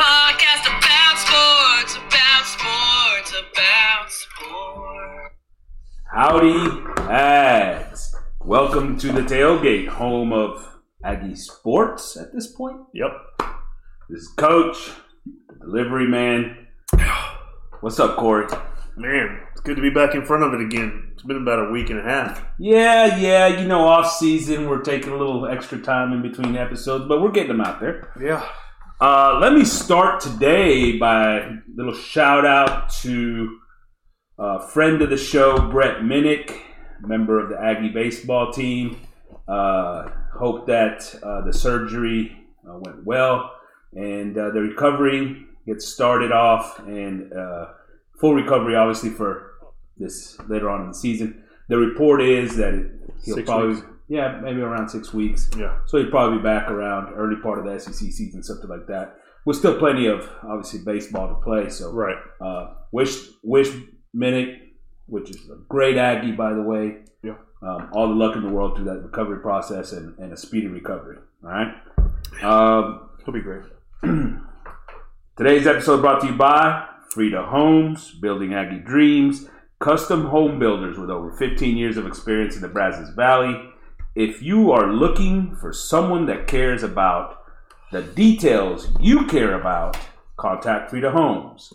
podcast about sports, about sports, about sports. Howdy, Ags. Welcome to the tailgate, home of Aggie Sports at this point. Yep. This is Coach, the delivery man. What's up, Corey? Man, it's good to be back in front of it again. It's been about a week and a half. Yeah, yeah, you know, off season, we're taking a little extra time in between episodes, but we're getting them out there. Yeah. Uh, let me start today by a little shout out to a friend of the show, Brett Minnich, member of the Aggie baseball team. Uh, hope that uh, the surgery uh, went well and uh, the recovery gets started off and uh, full recovery, obviously, for this later on in the season. The report is that he'll Six probably, weeks. Yeah, maybe around six weeks. Yeah. So he'd probably be back around early part of the SEC season, something like that. With still plenty of obviously baseball to play. So Right. uh, wish wish Minnich, which is a great Aggie by the way. Yeah. Um, all the luck in the world through that recovery process and, and a speedy recovery. All right. Um, He'll be great. Today's episode brought to you by Frida Homes, building Aggie dreams, custom home builders with over 15 years of experience in the Brazos Valley. If you are looking for someone that cares about the details you care about, contact Frida Homes.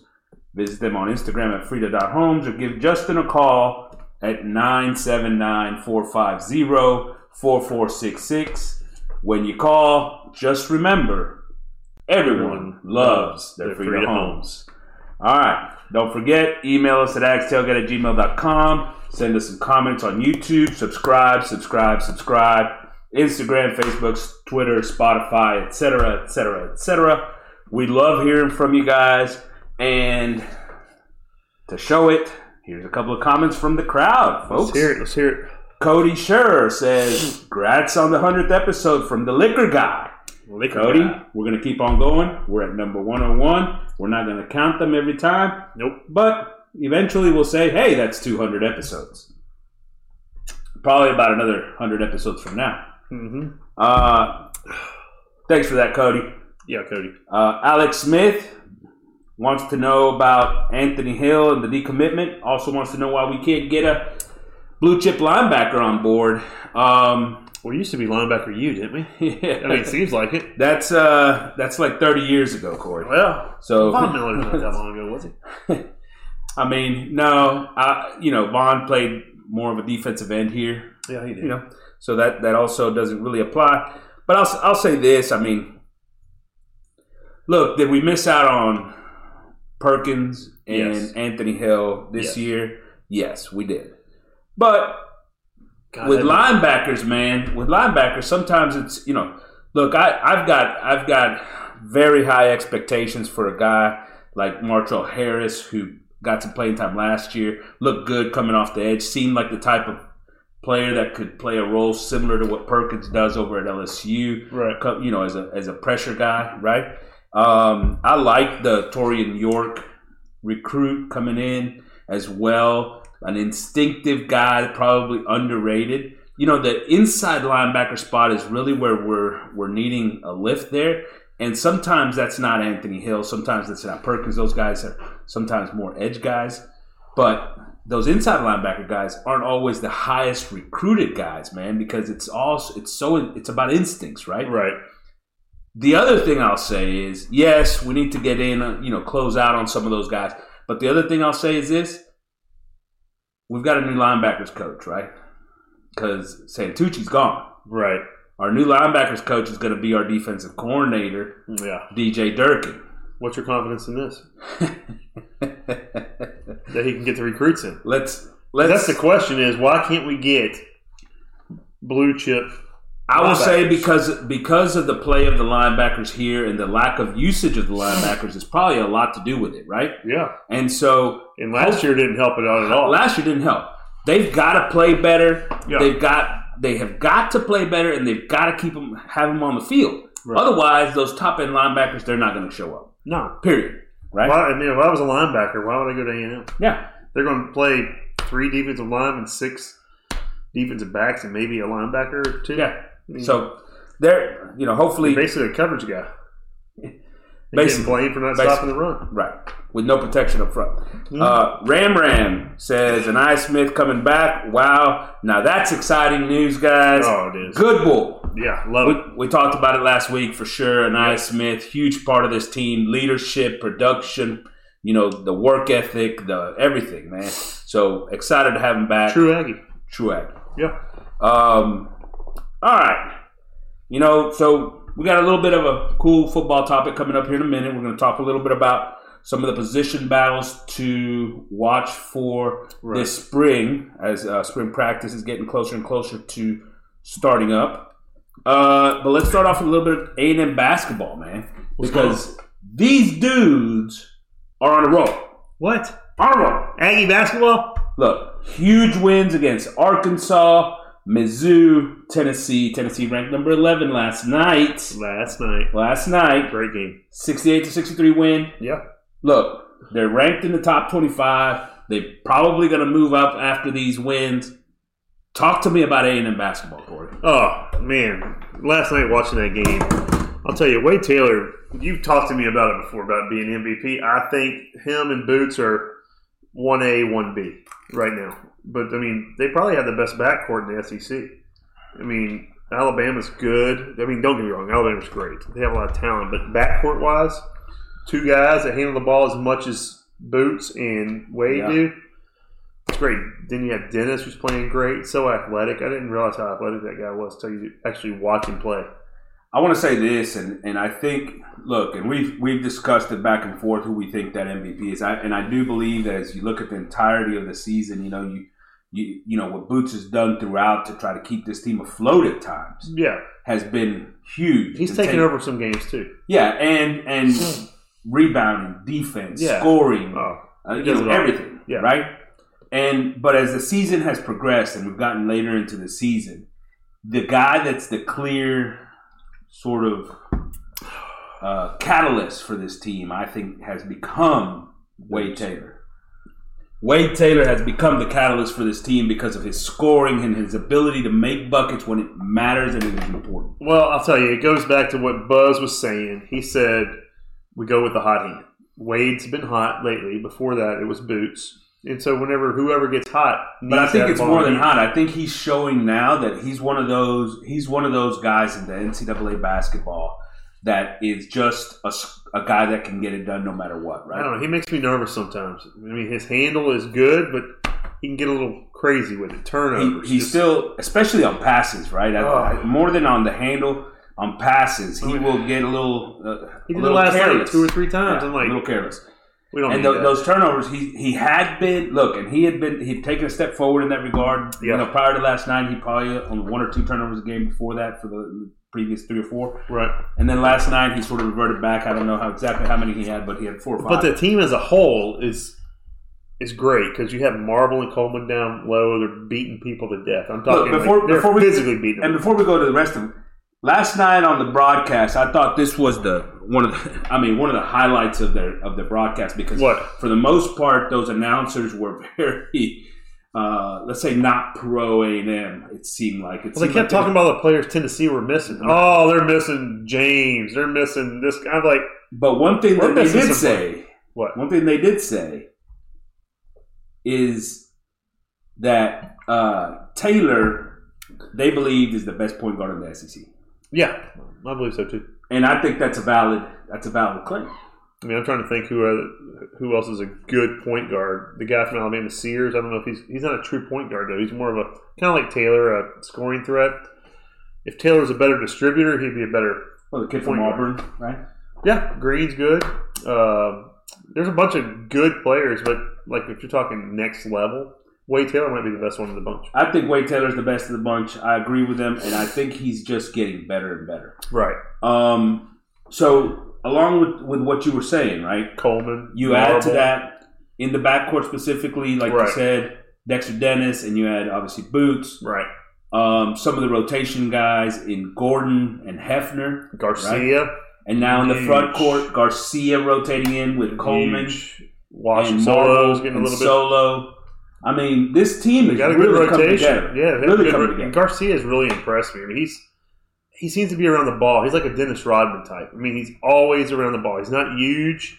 Visit them on Instagram at frida.homes or give Justin a call at 979 450 4466. When you call, just remember everyone loves their Their Frida, Frida Homes. All right. Don't forget, email us at agstailgate at gmail.com. Send us some comments on YouTube. Subscribe, subscribe, subscribe. Instagram, Facebook, Twitter, Spotify, etc., etc., etc. We love hearing from you guys. And to show it, here's a couple of comments from the crowd, folks. Let's hear it. Let's hear it. Cody Scher says, "Grats on the hundredth episode from the Liquor Guy." Liquor Cody, we're gonna keep on going. We're at number one hundred one. We're not gonna count them every time, Nope. but eventually we'll say, "Hey, that's two hundred episodes." Probably about another hundred episodes from now. Mm-hmm. Uh, thanks for that, Cody. Yeah, Cody. Uh, Alex Smith wants to know about Anthony Hill and the decommitment. Also wants to know why we can't get a blue chip linebacker on board. Um, We used to be linebacker you, didn't we? yeah, I mean, it seems like it. that's uh, that's like thirty years ago, Corey. Well, So Von Miller's not that long ago, was he? I mean, no, I, you know, Vaughn played more of a defensive end here. Yeah, he did. you know, so that that also doesn't really apply. But I'll I'll say this. I mean, look, did we miss out on Perkins and Yes. Anthony Hill this Yes. year? Yes, we did. But God, with linebackers, man, with linebackers, sometimes it's you know, look, I, I've got I've got very high expectations for a guy like Martrell Harris who got some playing time last year, looked good coming off the edge, seemed like the type of player that could play a role similar to what Perkins does over at LSU Right. you know, as a as a pressure guy, right? Um, I like the Taurean York recruit coming in as well. An instinctive guy, probably underrated. You know, the inside linebacker spot is really where we're we're needing a lift there. And sometimes that's not Anthony Hill. Sometimes that's not Perkins. Those guys are sometimes more edge guys. But those inside linebacker guys aren't always the highest recruited guys, man, because it's all it's so it's about instincts, right? Right. The other thing I'll say is, yes, we need to get in, you know, close out on some of those guys. But the other thing I'll say is this: we've got a new linebackers coach, right? Because Santucci's gone. Right. Our new linebackers coach is going to be our defensive coordinator, Yeah. DJ Durkin. What's your confidence in this? That he can get the recruits in. let's let's. That's the question: is why can't we get blue chip? I will say because because of the play of the linebackers here and the lack of usage of the linebackers, it's probably a lot to do with it, right? Yeah. And so And last year didn't help it out at all. last year didn't help. They've got to play better. Yeah. They've got they have got to play better, and they've got to keep them have them on the field. Right. Otherwise, those top end linebackers they're not going to show up. no. Period. Right? Why, I mean, if I was a linebacker, why would I go to A&M? Yeah. They're going to play three defensive linemen, six defensive backs, and maybe a linebacker or two. Yeah. I So they're you know hopefully basically a coverage guy. Basically. blamed for not stopping the run. Right. With no protection up front. Mm-hmm. Uh, Ram Ram says, Ainias Smith coming back. Wow. Now that's exciting news, guys. Oh, it is. Good bull. Yeah, love We, it. we talked about it last week for sure. Ainias Smith, huge part of this team, leadership, production, you know, the work ethic, the everything, man. So excited to have him back. True Aggie. True Aggie. Yeah. Um, all right. You know, so we got a little bit of a cool football topic coming up here in a minute. We're going to talk a little bit about some of the position battles to watch for Right. this spring as uh, spring practice is getting closer and closer to starting up. Uh, but let's start off with a little bit of A and M basketball, man, What's because these dudes are on a roll. What? On a roll. Aggie basketball? Look, huge wins against Arkansas, Mizzou, Tennessee. Tennessee ranked number 11 last night. Last night. Last night, Great game. 68 to 63 win. Yeah. Look, they're ranked in the top 25. They're probably going to move up after these wins. Talk to me about A&M basketball, Corey. Oh man, last night watching that game, I'll tell you, Wade Taylor. You've talked to me about it before about being MVP. I think him and Boots are one A, one B right now. But I mean, they probably have the best backcourt in the SEC. I mean, Alabama's good. I mean, don't get me wrong, Alabama's great. They have a lot of talent, but backcourt wise, two guys that handle the ball as much as Boots and Wade Yeah. do. It's great. Then you have Dennis, who's playing great, so athletic. I didn't realize how athletic that guy was until you actually watch him play. I want to say this, and, and I think, look, and we've we've discussed it back and forth who we think that MVP is. I, and I do believe that as you look at the entirety of the season, you know, you you you know what Boots has done throughout to try to keep this team afloat at times Yeah, has been huge. he's taken take- over some games too. Yeah, and and rebounding, defense, Yeah. scoring, Oh, uh, you know, everything. Yeah. Right. And but as the season has progressed and we've gotten later into the season, the guy that's the clear sort of uh, catalyst for this team, I think, has become Wade Taylor. Wade Taylor has become the catalyst for this team because of his scoring and his ability to make buckets when it matters and it is important. Well, I'll tell you, it goes back to what Buzz was saying. He said we go with the hot hand. Wade's been hot lately. Before that, it was Boots. And so whenever whoever gets hot, But I think it's more than hot. I think he's showing now that he's one of those. He's one of those guys in the NCAA basketball that is just a, a guy that can get it done no matter what. Right? I don't know. He makes me nervous sometimes. I mean, his handle is good, but he can get a little crazy with it. He, Turnovers. he's Just- still, especially on passes, right? Oh. More than on the handle, on passes, he Oh, yeah. will get a little. Uh, He a did little last careless. two or three times. Yeah, I'm like, a little careless. we don't and that. those turnovers, he he had been look, and he had been he'd taken a step forward in that regard. Yeah. You know, prior to last night, he probably on one or two turnovers a game before that for the previous three or four, right. and then last night he sort of reverted back. I don't know how exactly how many he had, but he had four or five. But the team as a whole is is great because you have Marble and Coleman down low. They're beating people to death. I'm talking Look, before- like, before we- physically beating them. and before we go to the rest of them, last night on the broadcast, I thought this was the one of the, I mean one of the highlights of their of the broadcast because What? for the most part those announcers were very. Uh, let's say not pro A and M. It seemed like it Well, they kept like talking about the players Tennessee were missing. Oh, they're missing James. They're missing this. guy. Like, But one thing that they did say, what? one thing they did say, is that uh, Taylor, they believed, is the best point guard in the SEC, Yeah, I believe so too. and I think that's a valid that's a valid claim. I mean, I'm trying to think who who else is a good point guard. The guy from Alabama, Sears. I don't know if he's he's not a true point guard though. He's more of a kind of like Taylor, a scoring threat. If Taylor's a better distributor, he'd be a better. Well, the kid from Auburn, right? Yeah, Green's good. Um there's a bunch of good players, but like if you're talking next level, Wade Taylor might be the best one of the bunch. I think Wade Taylor's the best of the bunch. I agree with him, and I think he's just getting better and better. Right, Um, so along with, with what you were saying, right? Coleman. You add to that in the backcourt specifically, like Right. you said, Dexter Dennis, and you had obviously Boots. right? Um, some of the rotation guys in Gordon and Hefner, Garcia, and now in the front court, Garcia rotating in with Coleman Huge. Washington Solo's getting a little bit. Solo. I mean, this team They is got a really good rotation. together. Yeah, really good together. Garcia's really impressed me. I mean, he's he seems to be around the ball. He's like a Dennis Rodman type. I mean, he's always around the ball. He's not huge,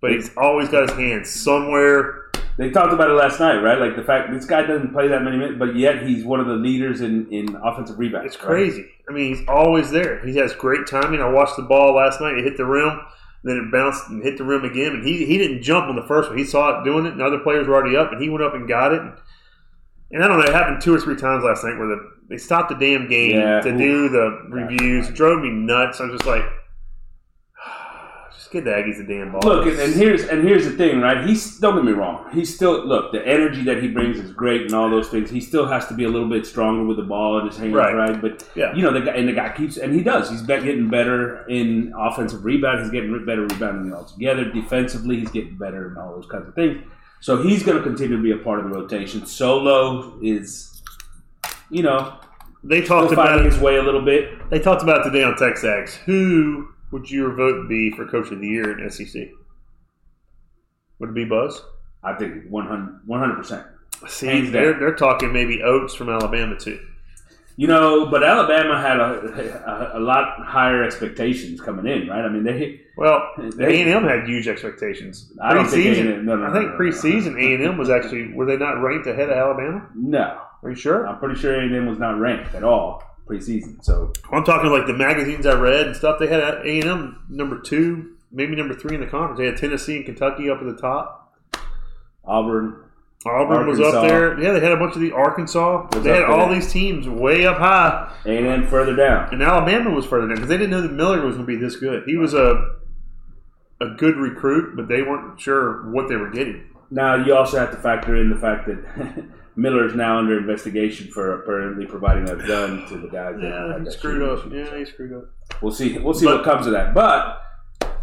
but he's always got his hands somewhere. They talked about it last night, right? Like the fact this guy doesn't play that many minutes, but yet he's one of the leaders in, in offensive rebounds. It's right? crazy. I mean, he's always there. He has great timing. I watched the ball last night. It hit the rim, then it bounced and hit the rim again. And he he didn't jump on the first one. He saw it doing it, and other players were already up, and he went up and got it. And I don't know, it happened two or three times last night where the, they stopped the damn game Yeah. to do the reviews. It drove me nuts. I was just like, just get the Aggies the damn ball. Look, and, and here's and here's the thing, right? He's don't get me wrong. He's still look the energy that he brings is great and all those things. He still has to be a little bit stronger with the ball in his hands, Right. right? But Yeah. you know the guy and the guy keeps and he does. He's getting better in offensive rebound. He's getting better rebounding altogether. Defensively, he's getting better and all those kinds of things. So he's going to continue to be a part of the rotation. Solo is, you know, they talked about his way a little bit. They talked about today on TexAgs. Who would your vote be for Coach of the Year in SEC? Would it be Buzz? I think 100 percent. See, they're, they're talking maybe Oats from Alabama too. You know, but Alabama had a, a, a lot higher expectations coming in, right? I mean, they Well, A and M had huge expectations. I don't think Preseason- A&M no, no, I think no, preseason A and M was actually were they not ranked ahead of Alabama? no. Are you sure? I'm pretty sure A&M was not ranked at all preseason. So I'm talking like the magazines I read and stuff. They had A and M number two, maybe number three in the conference. They had Tennessee and Kentucky up at the top. Auburn, Auburn was up there. Yeah, they had a bunch of the Arkansas. They had all these teams way up high. A&M further down. And Alabama was further down because they didn't know that Miller was going to be this good. He was a a good recruit, but they weren't sure what they were getting. Now you also have to factor in the fact that Miller is now under investigation for apparently providing a gun to the guys. Yeah, he screwed up. Yeah, he screwed up. We'll see. We'll see But- what comes of that. But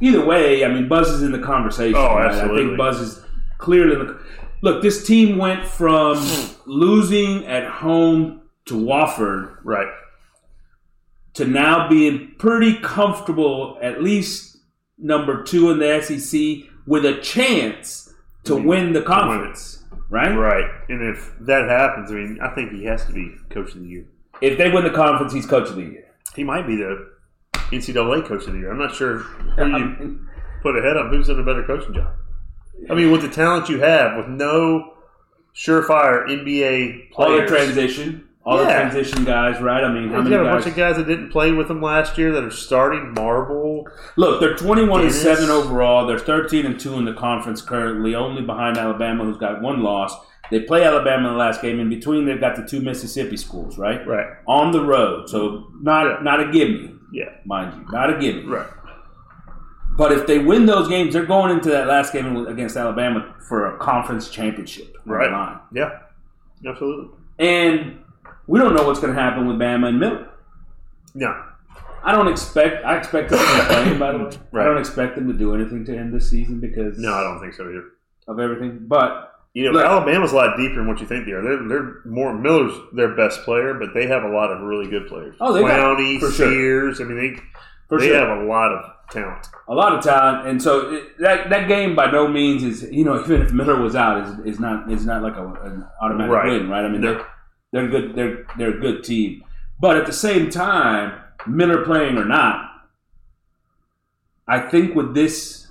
either way, I mean, Buzz is in the conversation. Oh, right? I think Buzz is clearly in the. Look, this team went from hmm. losing at home to Wofford Right. to now being pretty comfortable, at least number two in the SEC, with a chance to win- win the win conference. Right? Right. And if that happens, I mean, I think he has to be coach of the year. If they win the conference, he's coach of the year. He might be the NCAA coach of the year. I'm not sure who you put ahead of who's in a better coaching job. I mean, with the talent you have, with no surefire NBA all the players. transition, all the Yeah. transition guys, right? I mean, how You many got a guys? bunch of guys that didn't play with them last year that are starting. Marble. Look, they're 21 and Dennis. 7 overall. They're 13 and 2 in the conference currently, only behind Alabama, who's got one loss. They play Alabama in the last game. In between, they've got the two Mississippi schools, right? Right. On the road. So, not, not a gimme, Yeah. mind you. Not a gimme. Right. But if they win those games, they're going into that last game against Alabama for a conference championship. Right. line. Yeah. Absolutely. And we don't know what's going to happen with Bama and Miller. No. I don't expect. I expect them to play. By the way, I don't expect them to do anything to end this season because No, I don't think so either. of everything. But You know, Look- Alabama's a lot deeper than what you think they are. They're, they're more Miller's their best player, but they have a lot of really good players. Oh, they got- Clowney, for sure. I mean, they for they sure, have a lot of talent. a lot of talent, and so it, that that game by no means is you know even if Miller was out is, is not is not like a, an automatic Right. win, right? I mean they're they're good. They're they're a good team, but at the same time, Miller playing or not, I think with this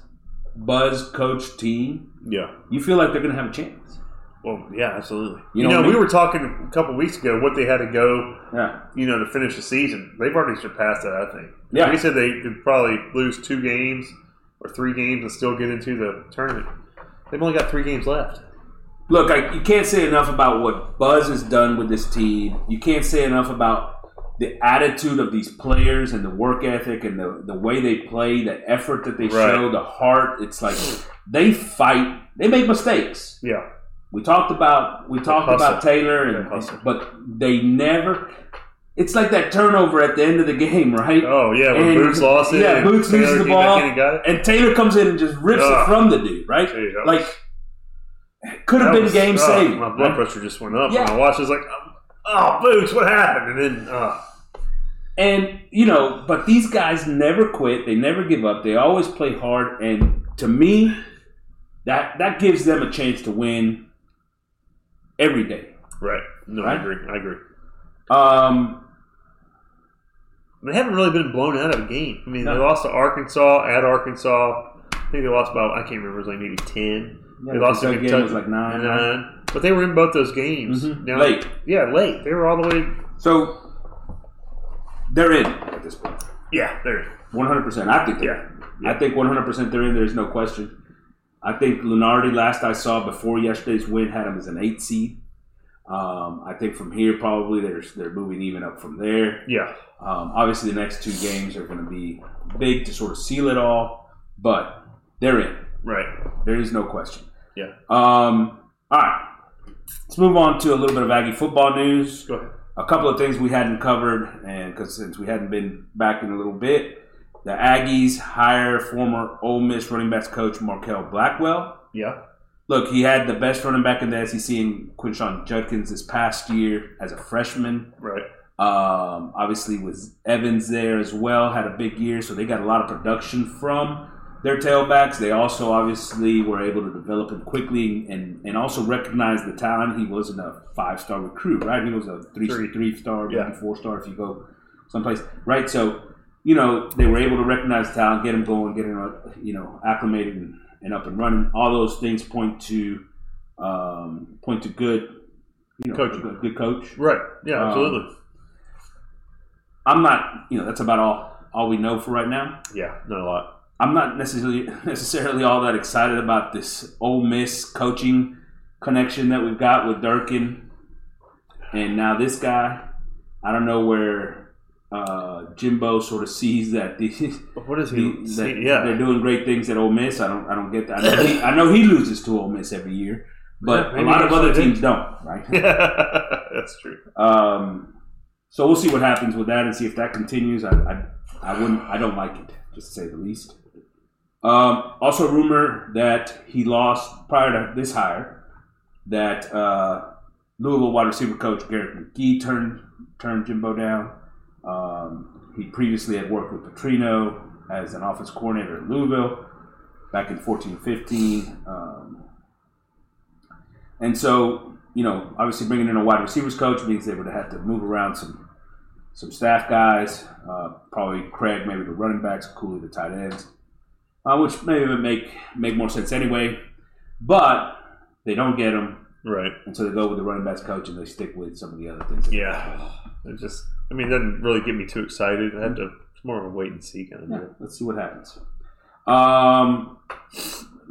Buzz coach team, Yeah. you feel like they're going to have a chance. Well, yeah, absolutely. You You, know know, we were talking a couple weeks ago what they had to go, Yeah, you know, to finish the season. They've already surpassed that, I think. Yeah. We said they could probably lose two games or three games and still get into the tournament. They've only got three games left. Look, I, you can't say enough about what Buzz has done with this team. You can't say enough about the attitude of these players and the work ethic and the, the way they play, the effort that they Right. show, the heart. It's like they fight. They make mistakes. Yeah. We talked about we talked about Taylor, and, but they never. It's like that turnover at the end of the game, right? Oh, yeah, when And- Boots lost it. yeah, and Boots loses the ball. and. And Taylor comes in and just rips it from the dude, right? Gee, Like could have been was- game oh, saving. My blood pressure just went up Yeah. when I watched. I was like, "Oh, Boots, what happened?" And then, uh, And you know, but these guys never quit. They never give up. They always play hard. And to me, that that gives them a chance to win every day. right? No, Right? I agree. I agree. Um, They haven't really been blown out of a game. I mean, they lost to Arkansas at Arkansas. I think they lost about I can't remember. It was like maybe ten. Yeah, they lost to Kentucky game was like nine. nine. But they were in both those games. Mhm. Now- Late. Yeah, late. They were all the way. So they're in at this point. Yeah, there. One hundred percent. I think. Yeah. I think one hundred percent they're in. There's no question. I think Lunardi, last I saw before yesterday's win, had him as an eight seed. Um, I think from here probably they're they're moving even up from there. Yeah. Um, obviously, the next two games are going to be big to sort of seal it all, but they're in. Right. There is no question. Yeah. Um, all right. Let's move on to a little bit of Aggie football news. Go ahead. A couple of things we hadn't covered, and because since we hadn't been back in a little bit, the Aggies hire former Ole Miss running backs coach Markel Blackwell. Yeah. Look, he had the best running back in the SEC in Quinshon Judkins this past year as a freshman. Right. Um, obviously, was Evans there as well, had a big year, so they got a lot of production from their tailbacks. They also obviously were able to develop him quickly and, and also recognize the talent. He wasn't a five star recruit, right? He was a three Three. three star, maybe Yeah. four star if you go someplace, right? So you know they were able to recognize the talent, get him going, get him uh, you know acclimated and, and up and running. All those things point to um, point to good. You know, Coaching. good, good coach. Right. Yeah. Um, Absolutely. I'm not, you know, that's about all all we know for right now. yeah. Not a lot. I'm not necessarily necessarily all that excited about this Ole Miss coaching connection that we've got with Durkin, and now this guy. I don't know where uh, Jimbo sort of sees that these What is he? that see- yeah. they're doing great things at Ole Miss. I don't I don't get that. I know he, I know he loses to Ole Miss every year, but Yeah, a lot of other teams don't, right? That's true. Um, so we'll see what happens with that and see if that continues. I, I, I wouldn't. I don't like it, just to say the least. Um, also, rumor that he lost prior to this hire that uh, Louisville wide receiver coach Garrick McGee turned turned Jimbo down. Um, he previously had worked with Petrino as an office coordinator at Louisville back in 1415. Um, and so, you know, obviously bringing in a wide receivers coach means they would have to move around some some staff guys, uh, probably Craig, maybe the running backs, Cooley, the tight ends, uh, which maybe would make make more sense anyway. But they don't get them, Right. and so they go with the running backs coach and they stick with some of the other things. Yeah. They're just. I mean, it doesn't really get me too excited. I had to. It's more of a wait and see kind of Yeah, deal. let's see what happens. Um,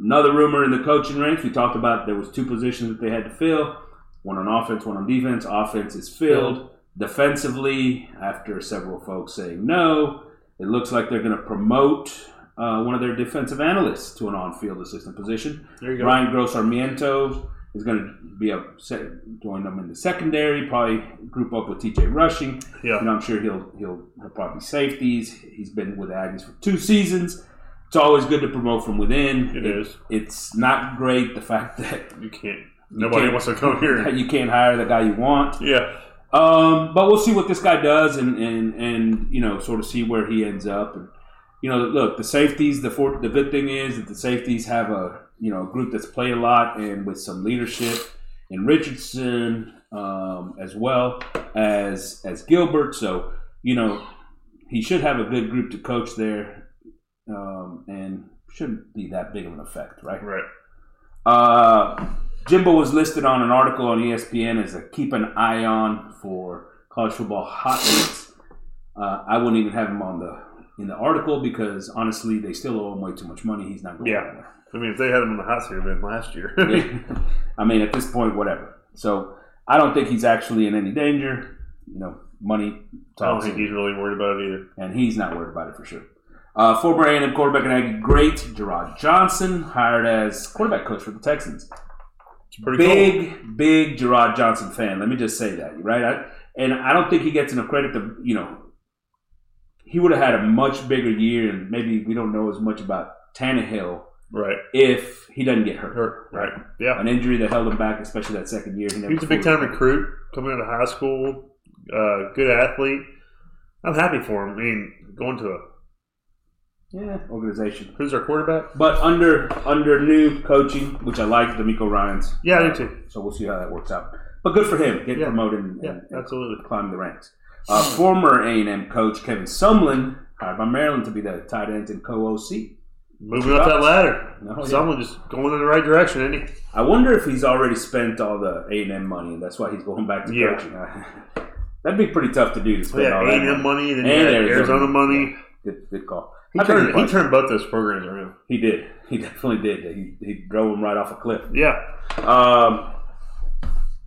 another rumor in the coaching ranks. We talked about there was two positions that they had to fill. One on offense, one on defense. Offense is filled. Defensively, after several folks saying no, it looks like they're going to promote uh, one of their defensive analysts to an on-field assistant position. There you go. Ryan Gross Sarmiento is going to be a join them in the secondary. Probably group up with T.J. Rushing. Yeah. You know, I'm sure he'll he'll he'll probably safeties. He's been with the Aggies for two seasons. It's always good to promote from within. It is. It's not great the fact that You can't. Nobody can't- wants to come here. you can't hire the guy you want. Yeah. Um, but we'll see what this guy does, and and and you know, sort of see where he ends up. And you know, look, the safeties. The for, the good thing is that the safeties have a you know a group that's played a lot and with some leadership in Richardson um, as well as as Gilbert. So you know, he should have a good group to coach there, um, and shouldn't be that big of an effect, right? Right. Uh, Jimbo was listed on an article on ESPN as a keep an eye on for college football hot leads. Uh, I wouldn't even have him on the in the article because honestly, they still owe him way too much money. He's not going Yeah. anywhere. I mean, if they had him in the hot seat, been last year. I mean, at this point, whatever. So I don't think he's actually in any danger. You know, money I don't think he's really worried about it either. and he's not worried about it for sure. Uh, former A&M quarterback and Aggie great Jerrod Johnson hired as quarterback coach for the Texans. It's pretty cool. big, big Jerrod Johnson fan. Let me just say that, right? I, and I don't think he gets enough credit. To you know, he would have had a much bigger year, and maybe we don't know as much about Tannehill Right. if he doesn't get hurt. Hurt. Right. Yeah. An injury that held him back, especially that second year. He, never He was a big time recruit coming out of high school. Uh, good athlete. I'm happy for him. I mean, going to a Yeah, organization. who's our quarterback? But under under new coaching, which I like, DeMeco Ryans. Yeah, I do too. So we'll see how that works out. But good for him, getting Yeah. promoted and, Yeah, and- and absolutely. climb the ranks. Uh, former A&M coach Kevin Sumlin hired by Maryland to be the tight ends and co-OC. Moving up that ladder. No, yeah. Someone just going in the right direction, he? I wonder if he's already spent all the A&M money, and that's why he's going back to Yeah. coaching. That'd be pretty tough to do to spend yeah, all A that and M money. then And Arizona. Arizona money. Good, good call. He turned, he, turned both those programs around. he did. He definitely did. He, he drove them right off a cliff. Yeah, Um,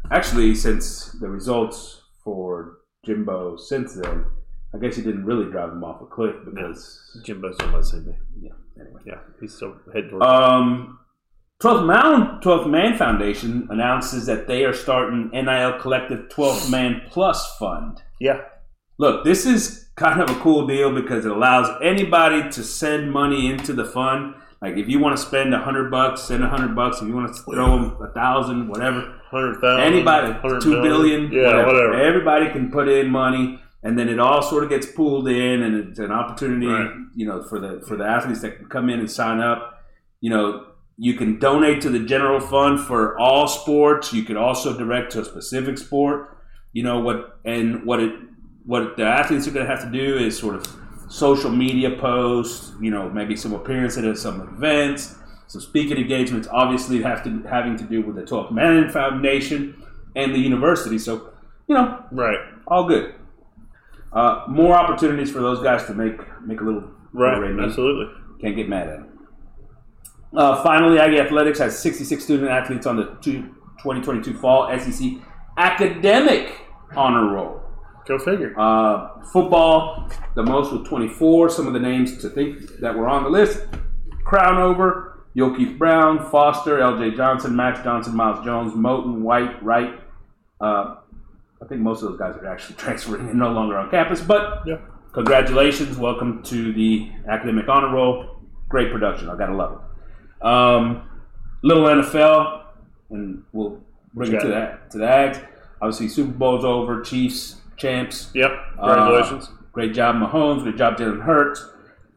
actually, since the results for Jimbo since then, I guess he didn't really drive him off a cliff because Jimbo's doing the same thing. yeah. Anyway, Yeah, he's still head towards. um, 12th Man 12th Man Foundation announces that they are starting NIL Collective 12th Man Plus Fund. yeah, Look, this is kind of a cool deal because it allows anybody to send money into the fund. Like if you want to spend a hundred bucks, send a hundred bucks. If you want to throw them a thousand, whatever. hundred thousand. Anybody, two billion, Yeah, whatever. Everybody can put in money, and then it all sort of gets pooled in, and it's an opportunity, Right. you know, for the for the athletes that can come in and sign up. You know, you can donate to the general fund for all sports. You could also direct to a specific sport. You know what, and what it what the athletes are going to have to do is sort of social media posts. You know, maybe some appearances at some events, some speaking engagements. Obviously, have to having to do with the 12th Man Foundation and the university. So, you know, Right, all good. Uh, more opportunities for those guys to make make a little right, little absolutely. Can't get mad at it. Uh, finally, Aggie Athletics has 66 student athletes on the 2022 Fall SEC Academic Honor Roll. Go figure. Uh, football, the most with 24. Some of the names to think that were on the list: Crownover, Yulkeith Brown, Foster, L.J. Johnson, Max Johnson, Miles Jones, Moten, White, Wright. Uh, I think most of those guys are actually transferring and no longer on campus. But Yeah. congratulations, welcome to the academic honor roll. Great production. I gotta love it. Um, little NFL, and we'll bring it to that to the Ags. Obviously, Super Bowl's over. Chiefs champs. Yep. Congratulations. Uh, great job, Mahomes. Great job, Jalen Hurts.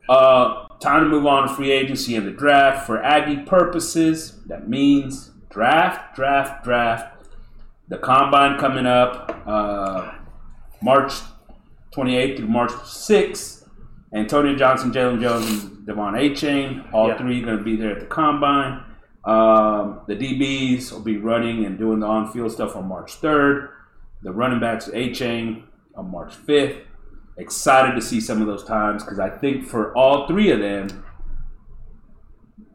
Uh, time to move on to free agency and the draft. For Aggie purposes, that means draft, draft, draft. The combine coming up uh, March 28th through March 6th. Antonio Johnson, Jaylon Jones, and De'Von Achane, all Yeah. three going to be there at the combine. Um, the DBs will be running and doing the on field stuff on March 3rd. The running backs, Achane, on March 5th. Excited to see some of those times because I think for all three of them,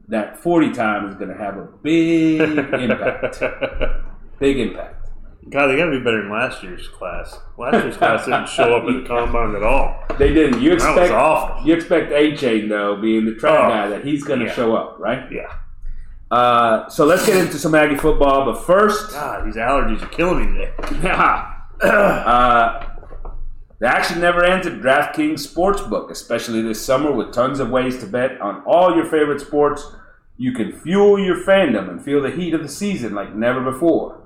that 40 time is going to have a big impact. Big impact. God, they got to be better than last year's class. Last year's class didn't show up at the combine at all. They didn't. You That was expect awful. you expect Achane though, being the track Oh, guy, that he's going to yeah. show up, right? Yeah. Uh, so let's get into some Aggie football, but first, God, these allergies are killing me today. uh, the action never ends at DraftKings Sportsbook, especially this summer with tons of ways to bet on all your favorite sports. You can fuel your fandom and feel the heat of the season like never before.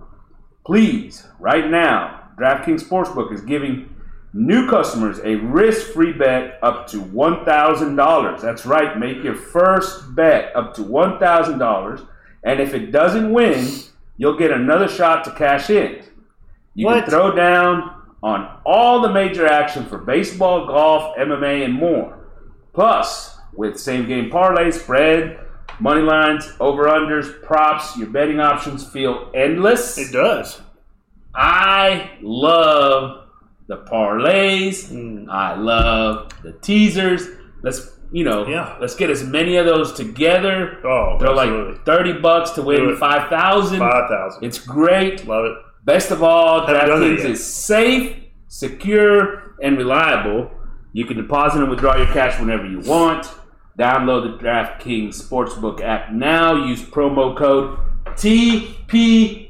Please, right now, DraftKings Sportsbook is giving new customers a risk-free bet up to $1,000. That's right, make your first bet up to $1,000, and if it doesn't win, you'll get another shot to cash in. You What? can throw down on all the major action for baseball, golf, MMA, and more. Plus, with same game parlay, spread, money lines, over unders, props, your betting options feel endless. It does. I love the parlays. Mm. I love the teasers. Let's you know, Yeah. let's get as many of those together. Oh, They're absolutely. like thirty bucks to win five thousand. Five thousand. It's great. Love it. Best of all, DraftKings is safe, secure, and reliable. You can deposit and withdraw your cash whenever you want. Download the DraftKings Sportsbook app now. Use promo code TPPN.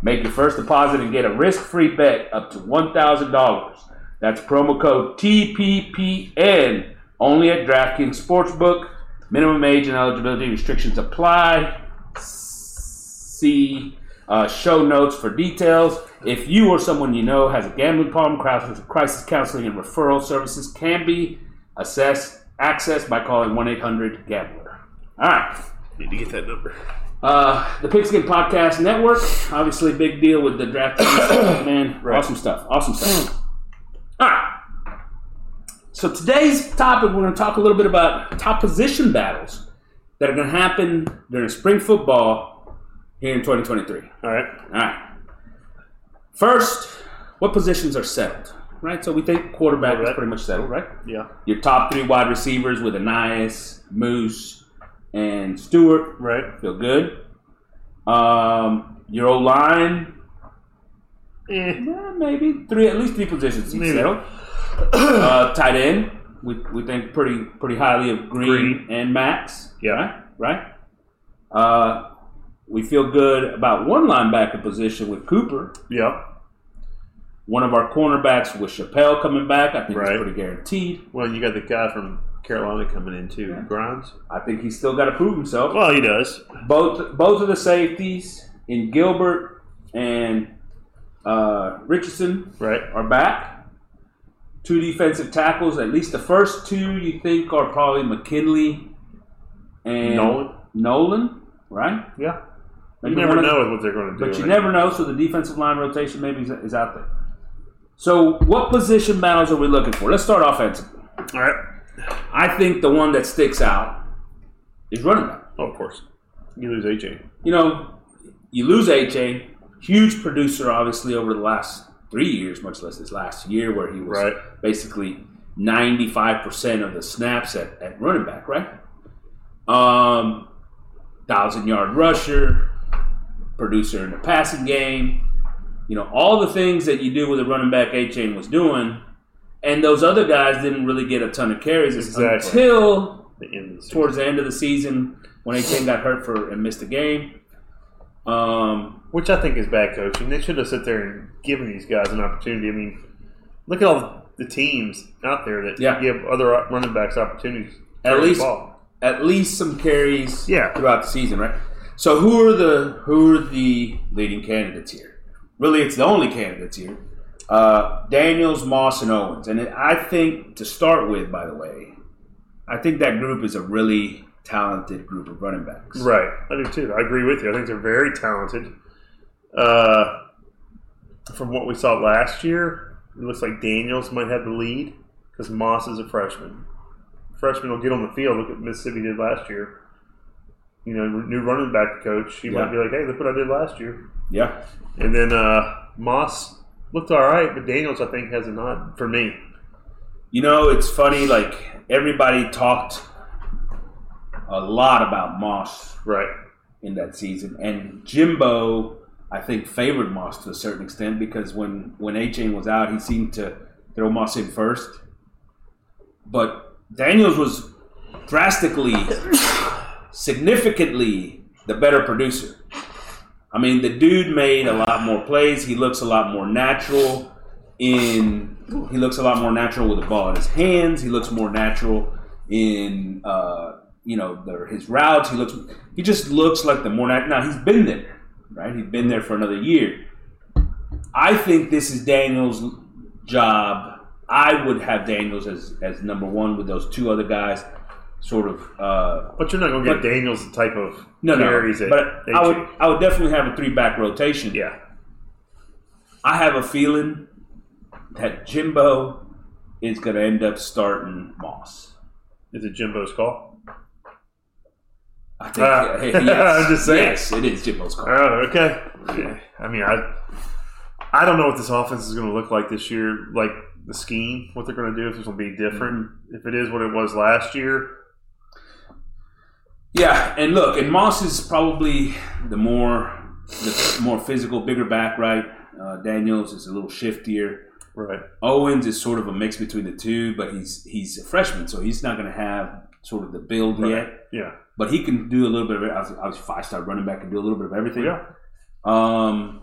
Make your first deposit and get a risk-free bet up to $1,000. That's promo code TPPN. Only at DraftKings Sportsbook. Minimum age and eligibility restrictions apply. See uh, show notes for details. If you or someone you know has a gambling problem, crisis counseling and referral services can be assessed accessed by calling 1-800-GAMBLER. All right. Need to get that number. Uh, the Pigskin Podcast Network, obviously, big deal with the draft. Man, Right. awesome stuff. Awesome stuff. All right. So today's topic, we're going to talk a little bit about top position battles that are going to happen during spring football here in 2023. All right. All right. First, what positions are settled? Right. So we think quarterback is pretty much settled, right? Yeah. Your top three wide receivers with Ainias, Moose, and Stewart Right. feel good. Um, your O line, Eh. eh, maybe three, at least three positions you Maybe. settle. uh, tight end, we, we think pretty pretty highly of Green, Green. and Max. Yeah. right, right. Uh, we feel good about one linebacker position with Cooper. Yeah. One of our cornerbacks with Chappell coming back. I think Right. it's pretty guaranteed. Well, you got the guy from Carolina coming in too, Yeah. Grimes. I think he's still got to prove himself. Well, he does. both both of the safeties in Gilbert and uh, Richardson Right. are back. Two defensive tackles, at least the first two you think are probably McKinnley and Nolen. Nolen, right? Yeah. Maybe you never one of- know what they're going to do. But you never know, so the defensive line rotation maybe is, is out there. So, what position battles are we looking for? Let's start offensively. All right. I think the one that sticks out is running back. Oh, of course. You lose AJ. you know, you lose AJ, huge producer, obviously, over the last three years, much less this last year, where he was Right. basically 95% of the snaps at, at running back, right? Um, thousand yard rusher, producer in the passing game, you know, all the things that you do with a running back Achane was doing, and those other guys didn't really get a ton of carries Exactly. until The the towards the end of the season when Achane got hurt for and missed a game. Um, Which I think is bad coaching. They should have sit there and given these guys an opportunity. I mean, look at all the teams out there that Yeah. give other running backs opportunities. At least- ball. at least some carries Yeah. throughout the season, right? So who are the who are the leading candidates here? Really, it's the only candidates here. Uh, Daniels, Moss, and Owens, and I think to start with, by the way, I think that group is a really talented group of running backs. Right. I do too. I agree with you. I think they're very talented. Uh, from what we saw last year, it looks like Daniels might have the lead because Moss is a freshman. Freshman will get on the field. Look at Mississippi did last year. You know, new running back coach. He Yeah. might be like, "Hey, look what I did last year." Yeah, And then uh, Moss looked all right, but Daniels, I think, has a nod for me. You know, it's funny. Like everybody talked a lot about Moss Right. in that season, and Jimbo, I think, favored Moss to a certain extent because when when Achane was out, he seemed to throw Moss in first. But Daniels was drastically, significantly the better producer. I mean, the dude made a lot more plays. He looks a lot more natural in. He looks a lot more natural with the ball in his hands. He looks more natural in, uh, you know, the, his routes. He looks. He just looks like the more nat- now. He's been there, right? He's been there for another year. I think this is Daniels' job. I would have Daniels as as number one with those two other guys, sort of. Uh, But you're not going to But- get Daniels the type of no, no, carries that but I would. I would definitely have a three back rotation. Yeah. I have a feeling that Jimbo is going to end up starting Moss. Is it Jimbo's call? I think. Ah. yes, I'm just saying. Yes, it is Jimbo's call. Oh, okay. Yeah. I mean, I I don't know what this offense is going to look like this year. Like the scheme, what they're going to do, if it's going to be different. If it is what it was last year, Yeah, and look, and Moss is probably the more the more physical, bigger back, right? Uh, Daniels is a little shiftier. right? Owens is sort of a mix between the two, but he's he's a freshman, so he's not going to have sort of the build Right. yet. Yeah. But he can do a little bit of it. I was five star running back and do a little bit of everything. Yeah. Um,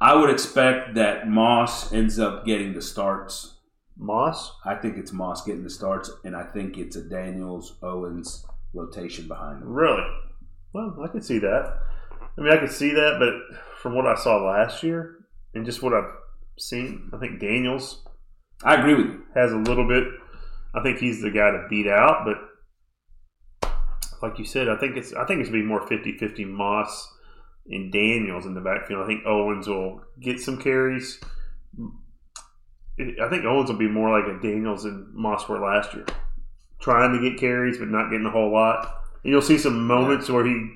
I would expect that Moss ends up getting the starts. Moss. I think it's Moss getting the starts, and I think it's a Daniels Owens rotation behind him. Really? Well, I could see that. I mean, I could see that, but from what I saw last year and just what I've seen, I think Daniels I agree with you. has a little bit. I think he's the guy to beat out, but like you said, I think it's I think it's gonna be more 50-50 Moss and Daniels in the backfield. I think Owens will get some carries. I think Owens will be more like a Daniels and Moss were last year, trying to get carries but not getting a whole lot. And you'll see some moments where he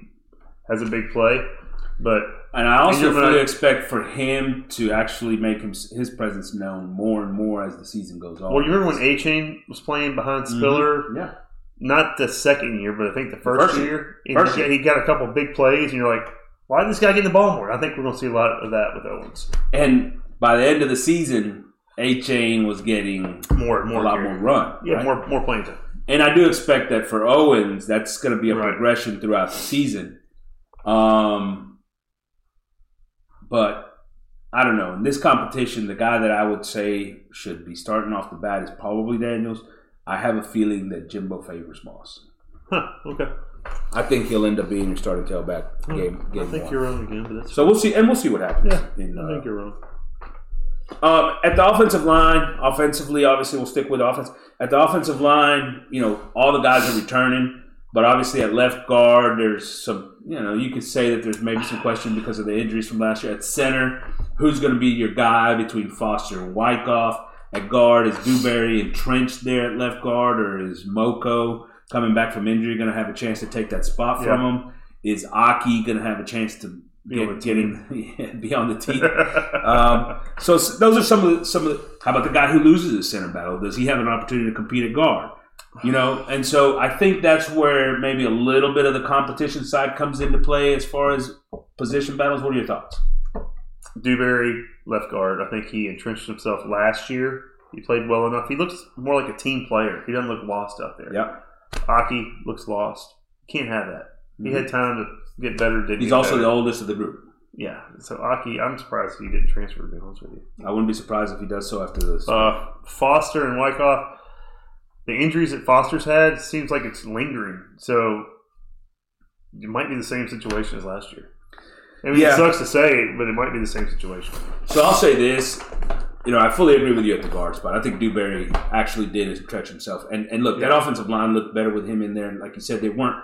has a big play, but And I also fully right. expect for him to actually make him, his presence known more and more as the season goes on. well, you remember when Achane was playing behind Mhm. Spiller? Yeah. Not the second year, but I think the first, First year. year. First he, year. he got a couple big plays, and you're like, why did this guy get the ball more? I think we're going to see a lot of that with Owens. And by the end of the season, Achane was getting More, more, a lot carry. more run. Yeah, right? more, more playing time. And I do expect that for Owens, that's going to be a Right. progression throughout the season. Um, but I don't know. In this competition, the guy that I would say should be starting off the bat is probably Daniels. I have a feeling that Jimbo favors Moss. Huh, okay. I think he'll end up being your starting tailback game. I think one. you're wrong again, but that's So we'll see, and we'll see what happens. Yeah, in, I uh, think you're wrong. Um, at the offensive line, offensively, obviously, we'll stick with offense. At the offensive line, you know, all the guys are returning, but obviously at left guard, there's some, you know, you could say that there's maybe some question because of the injuries from last year. At center, who's going to be your guy between Foster and Wykoff? At guard, is Dewberry entrenched there at left guard, or is Moko coming back from injury going to have a chance to take that spot from him? Is Aki going to have a chance to Be on get, the get in, be on the team? Um, so those are some of the some of the. How about the guy who loses his center battle? Does he have an opportunity to compete at guard? You know, and so I think that's where maybe a little bit of the competition side comes into play as far as position battles. What are your thoughts? Dewberry, left guard. I think he entrenched himself last year. He played well enough. He looks more like a team player. He doesn't look lost out there. Yeah, Aki looks lost. Can't have that. He had time to get better. Didn't Mm-hmm. He's also better. the oldest of the group. yeah. So Aki, I'm surprised he didn't transfer. To be honest with you. I wouldn't be surprised if he does so after this. Uh, Foster and Wykoff, the injuries that Foster's had seems like it's lingering. So it might be the same situation as last year. I mean, Yeah. it sucks to say, but it might be the same situation. So I'll say this. You know, I fully agree with you at the guard spot. I think Dewberry actually did entrench himself. And and look, that offensive line looked better with him in there. And like you said, they weren't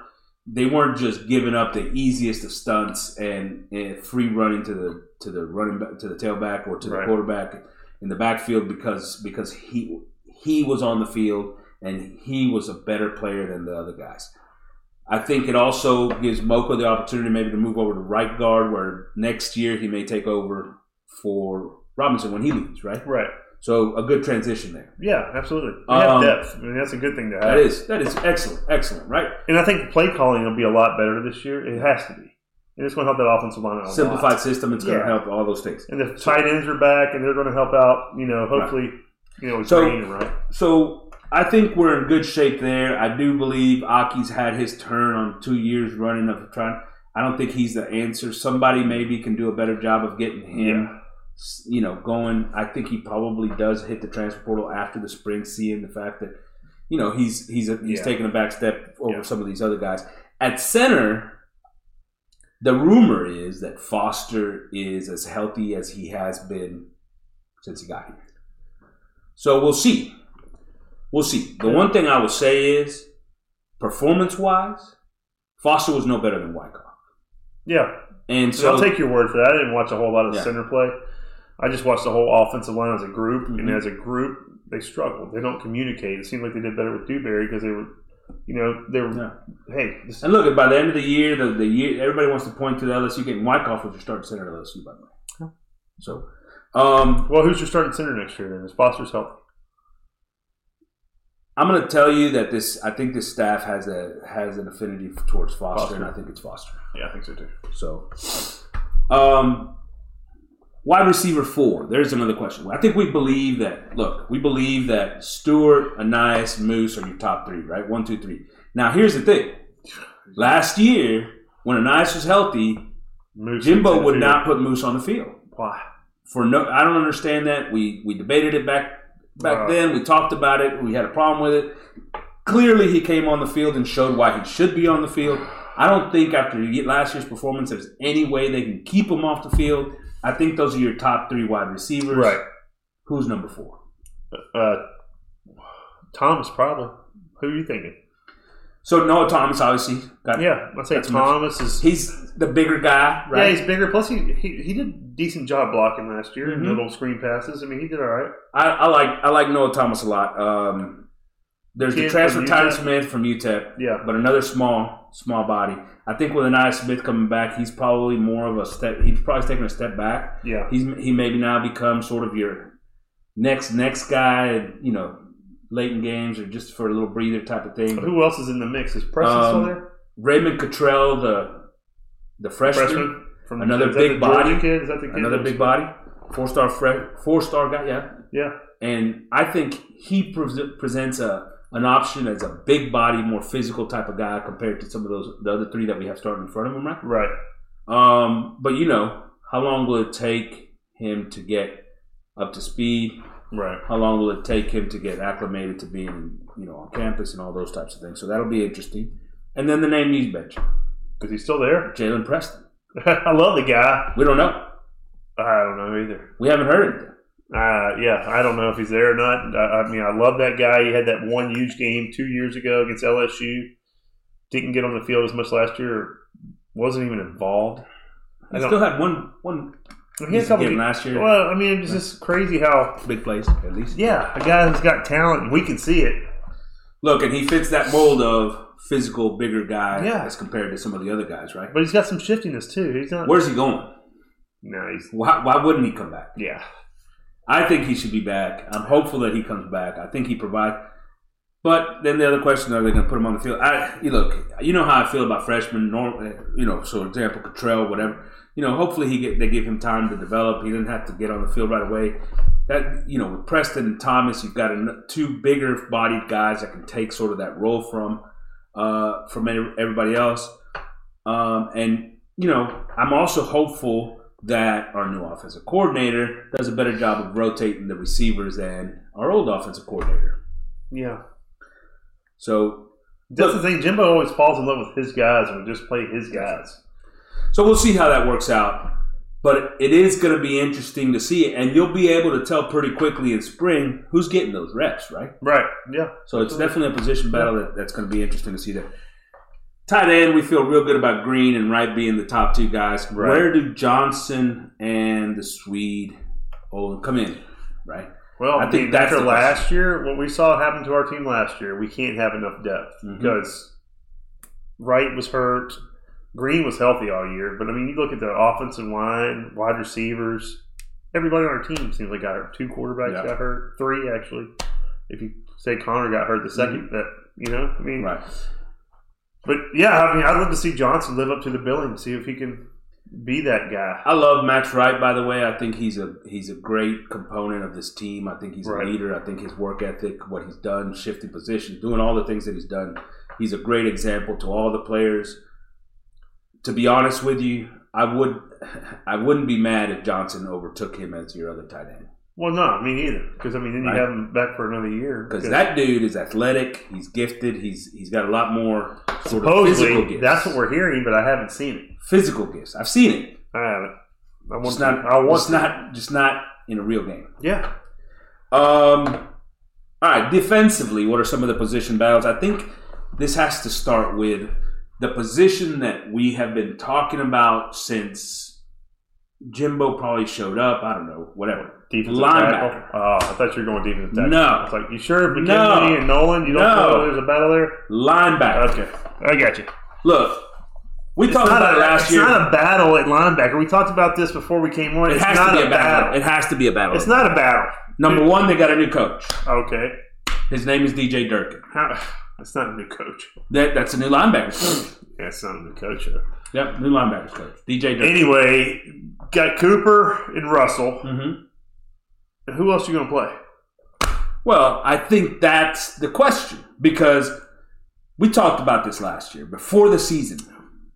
they weren't just giving up the easiest of stunts and, and free running to the to the running back to the tailback or to the quarterback in the backfield because because he he was on the field and he was a better player than the other guys. I think it also gives Moko the opportunity maybe to move over to right guard, where next year he may take over for Robinson when he leaves, right? Right. So a good transition there. Yeah, absolutely. You Um, have depth. I mean, that's a good thing to have. That is that is excellent, excellent, right? And I think play calling will be a lot better this year. It has to be. And it's going to help that offensive line out Simplified lot. system. It's going to help all those things. And the tight ends are back, and they're going to help out. You know, hopefully, you know, So- Green, right? So I think we're in good shape there. I do believe Aki's had his turn on two years running of trying. I don't think he's the answer. Somebody maybe can do a better job of getting him, s you know, going. I think he probably does hit the transfer portal after the spring, seeing the fact that, you know, he's he's a, he's Yeah. taking a back step over Yeah. some of these other guys. At center, the rumor is that Foster is as healthy as he has been since he got here. So we'll see. We'll see. The one thing I will say is, performance wise, Foster was no better than Wykoff. Yeah. And So so I'll take your word for that. I didn't watch a whole lot of Yeah. center play. I just watched the whole offensive line as a group, and Mhm. as a group, they struggled. They don't communicate. It seemed like they did better with Dewberry because they were, you know, they were. Yeah. Hey, this, And look, by the end of the year, the, the year everybody wants to point to the LSU game. Wykoff was your starting center at LSU, by the way. So, um, well, who's your starting center next year? Then is Foster's healthy? I'm going to tell you that this. I think this staff has a has an affinity towards Foster, Foster. and I think it's Foster. Yeah, I think so too. So, um, wide receiver four. There's another question. I think we believe that. Look, we believe that Stewart, Ainias, Moose are your top three, right? One, two, three. Now, here's the thing. Last year, when Ainias was healthy, Moose Jimbo would not put Moose on the field. Why? For no, I don't understand that. We we debated it back back Wow. then. We talked about it. We had a problem with it. Clearly, he came on the field and showed why he should be on the field. I don't think after last year's performance, there's any way they can keep him off the field. I think those are your top three wide receivers. Right. Who's number four? Uh, Thomas probably. Who are you thinking? So Noah Thomas obviously got Yeah, I say Thomas is. he's the bigger guy, right? Yeah, he's bigger. Plus, he, he he did a decent job blocking last year and Mhm. little screen passes. I mean, he did all right. I, I like I like Noah Thomas a lot. Um, there's the transfer Tyler Smith from UTEP, Yeah, but another small small body. I think with Ainias Smith coming back, he's probably more of a step. He's probably taking a step back. yeah. He's he maybe now become sort of your next next guy. You know, late in games or just for a little breather type of thing. Who else is in the mix? Is Preston still Um, there? Raymond Cottrell, the the freshman, Freshman from another big the body. Kid? Is that the kid? another big body, four star four star guy. Yeah, Yeah, and I think he pre- presents a an option as a big body, more physical type of guy compared to some of those the other three that we have starting in front of him, right? right. Um, but you know, how long will it take him to get up to speed? Right. How long will it take him to get acclimated to being, you know, on campus and all those types of things? So that'll be interesting. And then the name needs bench, Is he still there? Jalen Preston. I love the guy. We don't know. I don't know either. We haven't heard anything. Uh, yeah, I don't know if he's there or not. I, I mean, I love that guy. He had that one huge game two years ago against LSU. Didn't get on the field as much last year. Wasn't even involved. I He still had one one He had a couple game last year. Well, I mean, it's just crazy how. big plays at least. Yeah, a guy who's got talent, and we can see it. Look, and he fits that mold of physical, bigger guy Yeah. as compared to some of the other guys, right? But he's got some shiftiness too. He's not. Where's he going? No, he's Why, why wouldn't he come back? yeah. I think he should be back. I'm hopeful that he comes back. I think he provides. But then the other question: Are they going to put him on the field? I, you look, you know how I feel about freshmen. Norm, you know, so example, Cottrell, whatever. You know, hopefully he get they give him time to develop. He didn't have to get on the field right away. That you know, with Preston and Thomas, you've got two bigger bodied guys that can take sort of that role from uh, from everybody else. Um, and you know, I'm also hopeful that our new offensive coordinator does a better job of rotating the receivers than our old offensive coordinator. Yeah. So, That's the thing. Jimbo always falls in love with his guys and would just play his guys. so we'll see how that works out. But it is going to be interesting to see, it, and you'll be able to tell pretty quickly in spring who's getting those reps, right? Right. Yeah. So it's definitely a position battle that, that's going to be interesting to see there. Tight end, we feel real good about Green and Wright being the top two guys. Right. Where do Johnson and the Swede Olin come in? Right. Well, I think after last year, what we saw happen to our team last year, we can't have enough depth Mhm. because Wright was hurt, Green was healthy all year. But I mean, you look at the offensive line, wide receivers, everybody on our team seems like got hurt. Two quarterbacks Yeah. got hurt, three actually. If you say Connor got hurt the 2nd that you know, I mean, Right. But yeah, I mean, I'd love to see Johnson live up to the billing, see if he can be that guy. I love Max Wright. By the way, I think he's a he's a great component of this team. I think he's Right. a leader. I think his work ethic, what he's done, shifting positions, doing all the things that he's done, he's a great example to all the players. To be honest with you, I would I wouldn't be mad if Johnson overtook him as your other tight end Well, no, me neither. Because I mean, then you Right. have him back for another year. because that dude is athletic. He's gifted. He's he's got a lot more sort of physical gifts. that's what we're hearing, but I haven't seen it. physical gifts. I've seen it. I haven't. I want Just to. not. I want just to. not. Just not in a real game. Yeah. Um, all right, defensively, what are some of the position battles? I think this has to start with the position that we have been talking about since Jimbo probably showed up. I don't know, whatever. Defensive Linebacker. tackle. Oh, I thought you were going defensive tackle. No. It's like you sure McKinnley No. and Nolen. You don't No. know there's a battle there. Linebacker. Okay, I got you. Look, we It's talked about a, it last it's year. It's not a battle at linebacker. We talked about this before we came on. it it's has not to be a battle. It has to be a battle. It's not a battle. Number one, they got a new coach. Okay. His name is DJ Durkin. How, it's not a new coach. That, that's a new linebacker coach. It's not a new coach. though. Yep, new linebackers coach. DJ Durkin. Anyway, got Cooper and Russell. hmm And who else are you going to play? Well, I think that's the question because we talked about this last year before the season.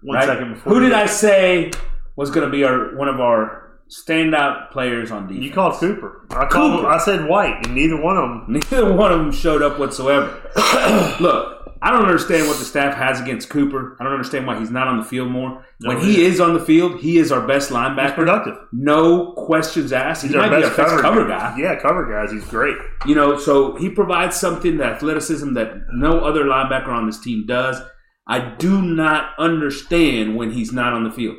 One right? second before. Who did I say was going to be our one of our standout players on defense? You called Cooper. I called. Cooper. I said White, and neither one of them. Neither one of them showed up whatsoever. Look, I don't understand what the staff has against Cooper. I don't understand why he's not on the field more. No, when he yeah. is on the field, he is our best He's linebacker. productive. No questions asked. He's he our might be best best cover, cover guy. Yeah, cover guys. He's great. You know, so he provides something, the athleticism that no other linebacker on this team does. I do not understand when he's not on the field.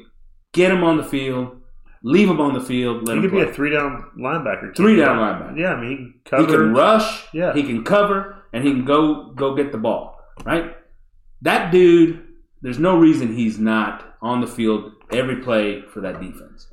Get him on the field. Leave him on the field. Let He him could be a three down linebacker. Three down linebacker. Yeah, I mean, he can He can rush. Yeah. He can cover, and he can go go get the ball. Right. That dude. There's no reason he's not on the field every play for that defense.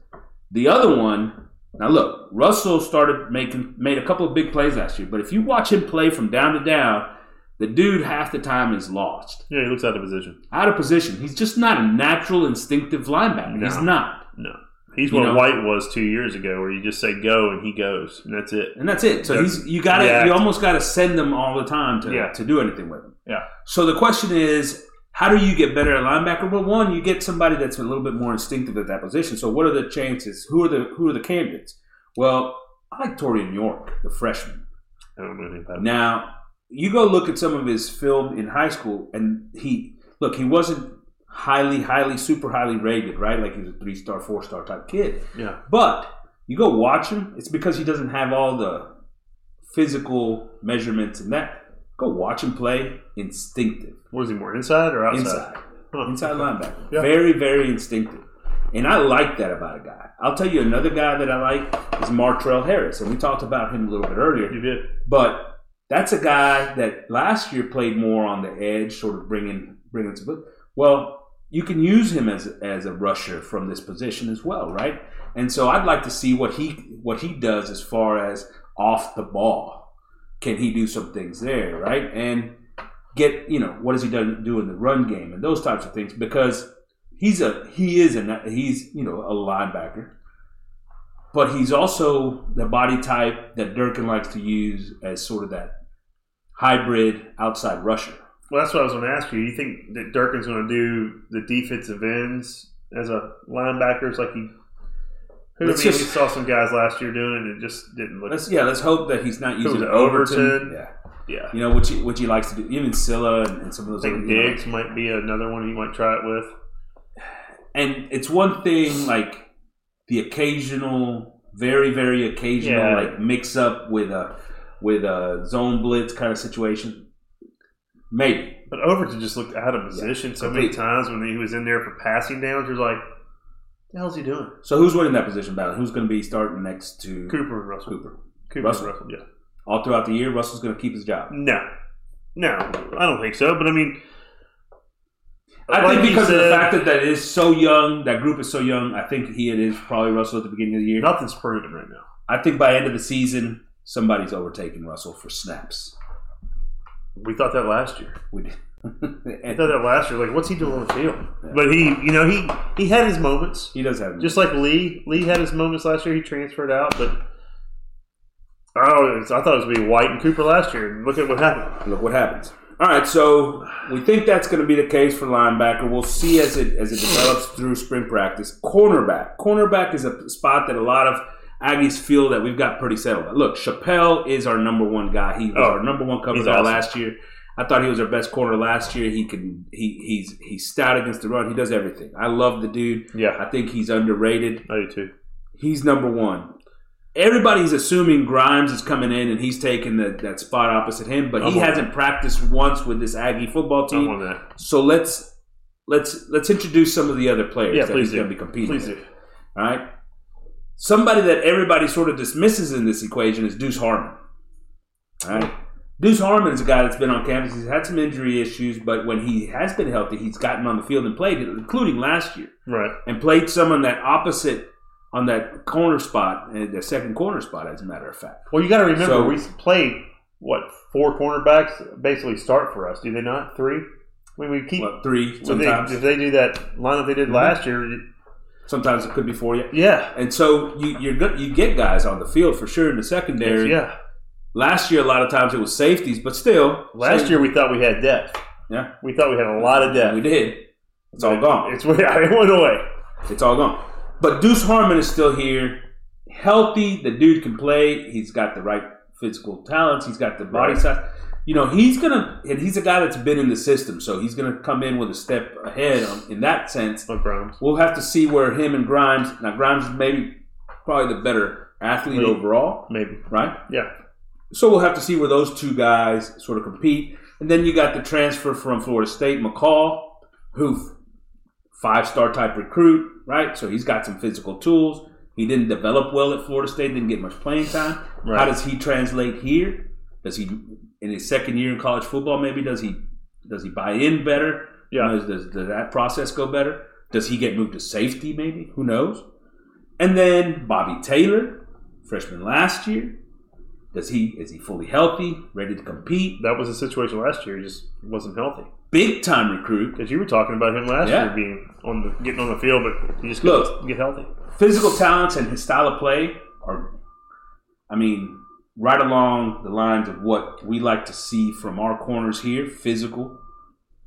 The other one. Now look, Russell started making made a couple of big plays last year, but if you watch him play from down to down, the dude half the time is lost, yeah, he looks out of position. out of position. He's just not a natural, instinctive linebacker. He's not, No. He's what know- White was two years ago, where you just say go and he goes, and that's it. and that's it. So he's you got to you almost got to send them all the time to Yeah. to do anything with him. Yeah. So the question is, how do you get better at linebacker? Well, one, you get somebody that's a little bit more instinctive at that position. So what are the chances? Who are the who are the candidates? Well, I like Taurean York, the freshman. I don't know anything. Now you go look at some of his film in high school, and he look he wasn't highly, highly, super highly rated, right? Like he's a three star, four star type kid. Yeah. But you go watch him, it's because he doesn't have all the physical measurements and that. Go watch him play instinctive. What is he more inside or outside? Inside. Huh. Inside linebacker. Yeah. Very, very instinctive. And I like that about a guy. I'll tell you another guy that I like is Martrell Harris. And we talked about him a little bit earlier. You did. But that's a guy that last year played more on the edge, sort of bringing bringing some. Well, you can use him as as a rusher from this position as well, right? And so I'd like to see what he what he does as far as off the ball. Can he do some things there, right? And get you know what does he do, do in the run game and those types of things because he's a he is a he's you know a linebacker but he's also the body type that Durkin likes to use as sort of that hybrid outside rusher. Well, that's what I was going to ask you. You think that Durkin's going to do the defensive ends as a linebackers like he? Who, I mean, Let's we saw some guys last year doing it, and it just didn't look. Let's yeah, let's hope that he's not using Overton. Overton? Yeah, yeah, you know which he, which he likes to do. Even Sylla and, and some of I those. think other, you know. Might be another one he might try it with. and it's one thing like the occasional, very very occasional Yeah. like mix up with a with a zone blitz kind of situation. Maybe But Overton just looked out of position so many times when he was in there for passing downs. You're like, the hell's he doing? so. Who's winning that position battle? Who's going to be starting next to Cooper and Russell. Cooper? Cooper Russell? Russell. Yeah. All throughout the year, Russell's going to keep his job. No, no, I don't think so. But I mean, I like think because of the fact that that is so young, that group is so young. I think he it is probably Russell at the beginning of the year. nothing's proven right now. I think by end of the season, somebody's overtaking Russell for snaps. We thought that last year. We did. I thought that last year. Like, what's he doing on the field? But he, you know, he he had his moments. he does have Just like Lee, Lee had his moments last year. He transferred out, but oh, I thought it was going to be White and Cooper last year. Look at what happened. look what happens. All right, so we think that's going to be the case for linebacker. We'll see as it as it develops through spring practice. Cornerback, cornerback is a spot that a lot of Aggies feel that we've got pretty settled. Look, Chappell is our number one guy. He was Oh, our number one cover guy awesome. last year. I thought he was our best corner last year. He can he he's he's stout against the run. He does everything. I love the dude. Yeah, I think he's underrated. I do too. He's number one. Everybody's assuming Grimes is coming in and he's taking the, that spot opposite him, but I'm he hasn't practiced once with this Aggie football team. that. So let's let's let's introduce some of the other players Yeah, that he's going to be competing. Please with. do. All right. Somebody that everybody sort of dismisses in this equation is Deuce Harmon. All right. Deuce Harmon is a guy that's been on campus. He's had some injury issues, but when he has been healthy, he's gotten on the field and played, including last year, Right. and played some on that opposite, on that corner spot, uh, the second corner spot, as a matter of fact. Well, you got to remember So- we played what four cornerbacks basically start for us. Do they not? Three. I mean, we keep. What, three So they- if they do that lineup they did Mhm. last year, sometimes it could be for you. yeah, And so you you're good, you get guys on the field for sure in the secondary. yeah. Last year, a lot of times it was safeties, but still, Last year we thought we had depth. yeah, We thought we had a lot of depth. we did. It's all gone. It's it went away. It's all gone. But Deuce Harmon is still here, healthy. The dude can play. He's got the right physical talents. He's got the body Right. size. You know, he's gonna, and he's a guy that's been in the system, so he's gonna come in with a step ahead on, in that sense. Like Grimes. We'll have to see where him and Grimes. Now, Grimes is maybe probably the better athlete Maybe. overall, Maybe. right? Yeah. So we'll have to see where those two guys sort of compete. And then you got the transfer from Florida State, McCall, who five star type recruit, right? So he's got some physical tools. He didn't develop well at Florida State, didn't get much playing time. How does he translate here? Does he in his second year in college football maybe does he does he buy in better? Yeah. Know, does, does that process go better? Does he get moved to safety maybe? Who knows? And then Bobby Taylor, freshman last year. Does he is he fully healthy, ready to compete? That was the situation last year. He just wasn't healthy. Big time recruit. Because you were talking about him last Yeah. year being on the getting on the field, but he just Look. couldn't get healthy. Physical talents and his style of play are, I mean, right along the lines of what we like to see from our corners here. Physical,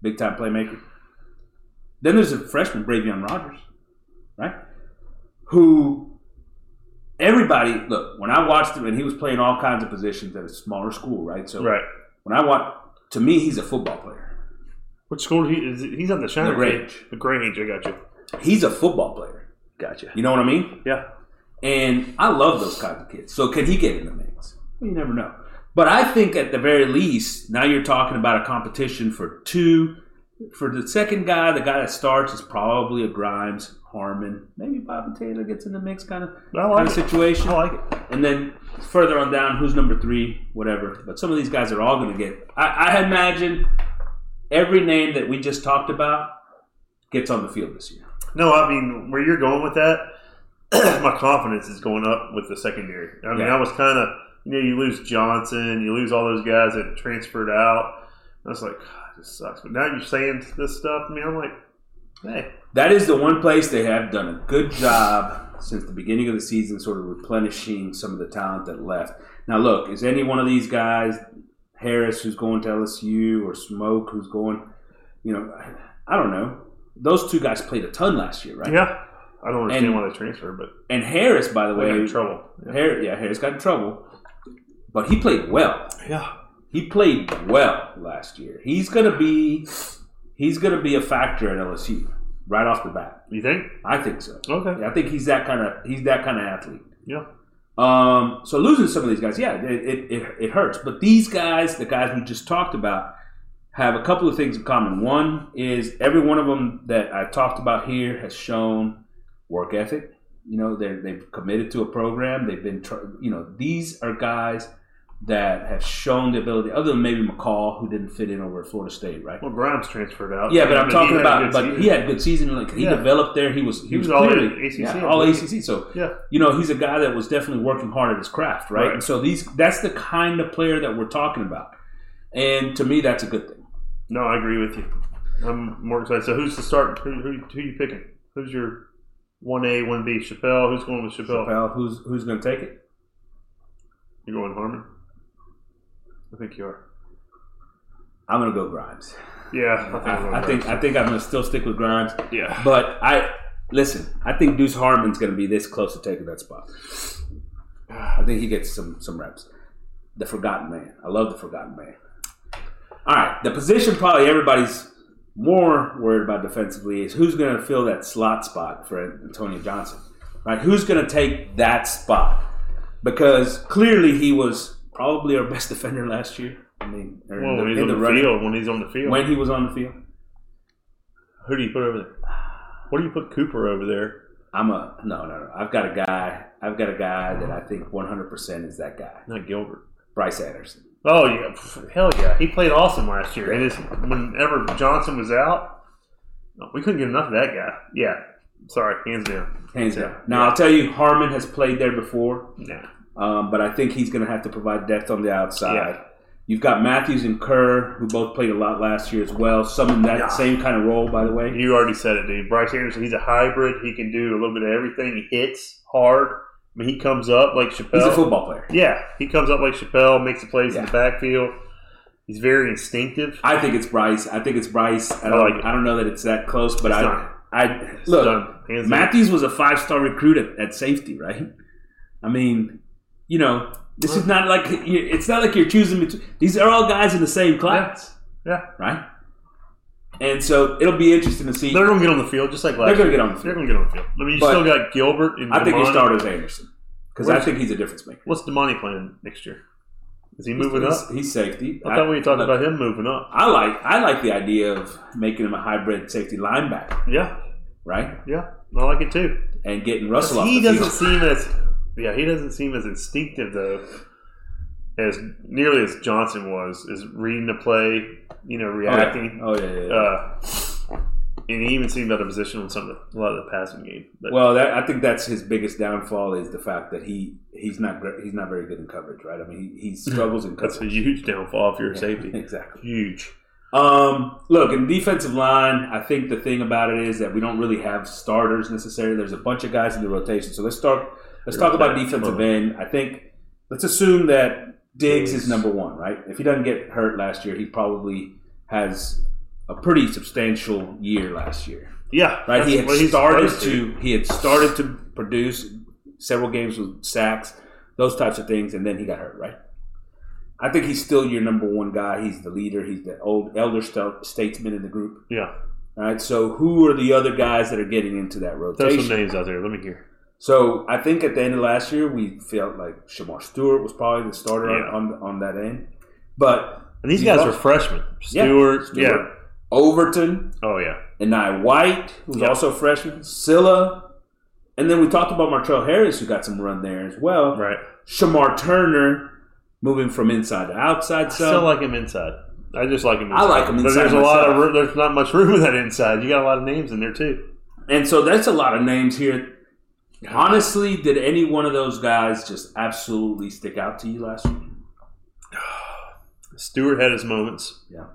big time playmaker. Then there's a freshman, Bravion Rogers, right? Who everybody look when I watched him and he was playing all kinds of positions at a smaller school, right? So Right. when I watch, to me, he's a football player. Which school he is? He's on the Shiner. The Grange. The Grange. I got you. He's a football player. Gotcha. You know what I mean? Yeah. And I love those kinds of kids. So can he get in the mix? You never know. But I think at the very least, now you're talking about a competition for two. For the second guy, the guy that starts is probably a Grimes, Harmon, maybe Bobby Taylor gets in the mix kind of like kind of situation. I like it. And then further on down, who's number three, whatever. But some of these guys are all going to get. I, I imagine every name that we just talked about gets on the field this year. No, I mean where you're going with that. my confidence is going up with the secondary. I mean, Yeah. I was kind of you know you lose Johnson, you lose all those guys that transferred out. I was like, God, this sucks. But now you're saying this stuff. I mean, I'm like, hey, That is the one place they have done a good job since the beginning of the season, sort of replenishing some of the talent that left. Now, look, is any one of these guys, Harris, who's going to LSU, or Smoke, who's going, you know, I don't know. Those two guys played a ton last year, right? yeah, I don't understand And- why they transferred, but And Harris, by the they got way, in trouble. Yeah. Harris, yeah, Harris got in trouble, but he played well. yeah. He played well last year. He's gonna be, he's gonna be a factor at LSU right off the bat. You think? I think so. Okay. Yeah, I think he's that kind of he's that kind of athlete. Yeah. Um, so losing some of these guys, yeah, it, it, it, it hurts. But these guys, the guys we just talked about, have a couple of things in common. One is every one of them that I talked about here has shown work ethic. You know, they they've committed to a program. They've been, you know, these are guys that have shown the ability. Other than maybe McCall, who didn't fit in over at Florida State, right? Well, Grimes transferred out. Yeah, but I'm talking about. But season. he had a good season. Like he Yeah. developed there. He was. He, He was, was all clearly ACC, yeah, all. ACC. So Yeah. you know he's a guy that was definitely working hard at his craft, right? Right. And so these that's the kind of player that we're talking about, and to me that's a good thing. No, I agree with you. I'm more excited. So who's the start? Who, who, who you picking? Who's your one A, one B? Chappell. Who's going with Chappell? Pal, who's who's going to take it? You're going Harmon? I think you are. I'm going to go Grimes. Yeah, I I, think I think I'm to still stick with Grimes, Yeah. but I listen. I think Deuce Harmon's going to be this close to taking that spot. I think he gets some some reps. The forgotten man. I love the forgotten man. All right, the position probably everybody's more worried about defensively is who's going to fill that slot spot for Antonio Johnson, right? Who's going to take that spot? Because clearly he was probably our best defender last year. I mean, Well, in the- when he's in on the, running- field, when he's on the field, when he was on the field. who do you put over there? What do you put Cooper over there? I'm a no, no, no. I've got a guy. I've got a guy that I think 100 percent is that guy, Not Gilbert. Bryce Anderson. Oh yeah, hell yeah, he played awesome last year. And it's, whenever Johnson was out, we couldn't get enough of that guy. Yeah, sorry, hands down. Hands Yeah. down. Now I'll tell you, Harmon has played there before, Nah. Um, but I think he's going to have to provide depth on the outside. Yeah. You've got Mathews and Kerr, who both played a lot last year as well. Some in that Yeah. same kind of role, by the way. You already said it, dude. Bryce Anderson, he's a hybrid. He can do a little bit of everything. He hits hard. I mean, he comes up like Chappell. He's a football player. Yeah, he comes up like Chappell, makes the plays in the backfield. He's very instinctive. I think it's Bryce. I think it's Bryce. I I don't. like. I don't know that it's that close, but It's I. not. I It's look. done. Mathews was a five star recruit at, at safety, right? I mean, you know, This is not like you- it's not like you're choosing between. These are all guys in the same class, Yeah. right? And so it'll be interesting to see. They're going to get on the field just like last They're going to get on the They're going to get on the field. I mean, you But still got Gilbert and I think Demani. starter is Anderson because I think he's a difference maker. What's Demani playing next year? Is he moving he's, up? He's safety. I thought we talked look, about him moving up. I like I like the idea of making him a hybrid safety linebacker, Yeah, right? yeah, I like it too. And getting Russell off he doesn't field. seem as yeah he doesn't seem as instinctive though as nearly as Johnson was is reading the play you know Oh, yeah. reacting Oh yeah, yeah, yeah. uh, and he even seemed out of position on some of the, a lot of the passing game but Well, that, I think that's his biggest downfall is the fact that he he's not he's not very good in coverage, right? I mean, he, he struggles in coverage. that's a huge downfall if you're a safety exactly. huge Um, look, in defensive line, I think the thing about it is that we don't really have starters necessarily. There's a bunch of guys in the rotation. So let's start. Let's talk about defensive end. I think let's assume that Diggs is number one, right? If he doesn't get hurt last year, he probably has a pretty substantial year last year. yeah Right, he had started to he had started to produce several games with sacks, those types of things, and then he got hurt. Right. I think he's still your number one guy. He's the leader. He's the old elder st- statesman in the group. yeah All right. So who are the other guys that are getting into that throw rotation? some names out there let me hear So I think at the end of last year, we felt like Shemar Stewart was probably the starter Yeah. on on that end, but and these guys are freshmen Yeah, Stewart Stewart, yeah Overton, oh yeah and I White, who's Yeah. also a freshman, Sylla, and then we talked about Martrell Harris, who got some run there as well. right Shemar Turner moving from inside to outside. I So still like him inside. I just like him. I like him But inside there's a lot of there's not much room in that inside. You got a lot of names in there too. and so that's a lot of names here. Honestly, did any one of those guys just absolutely stick out to you last week? Stewart had his moments. Yeah.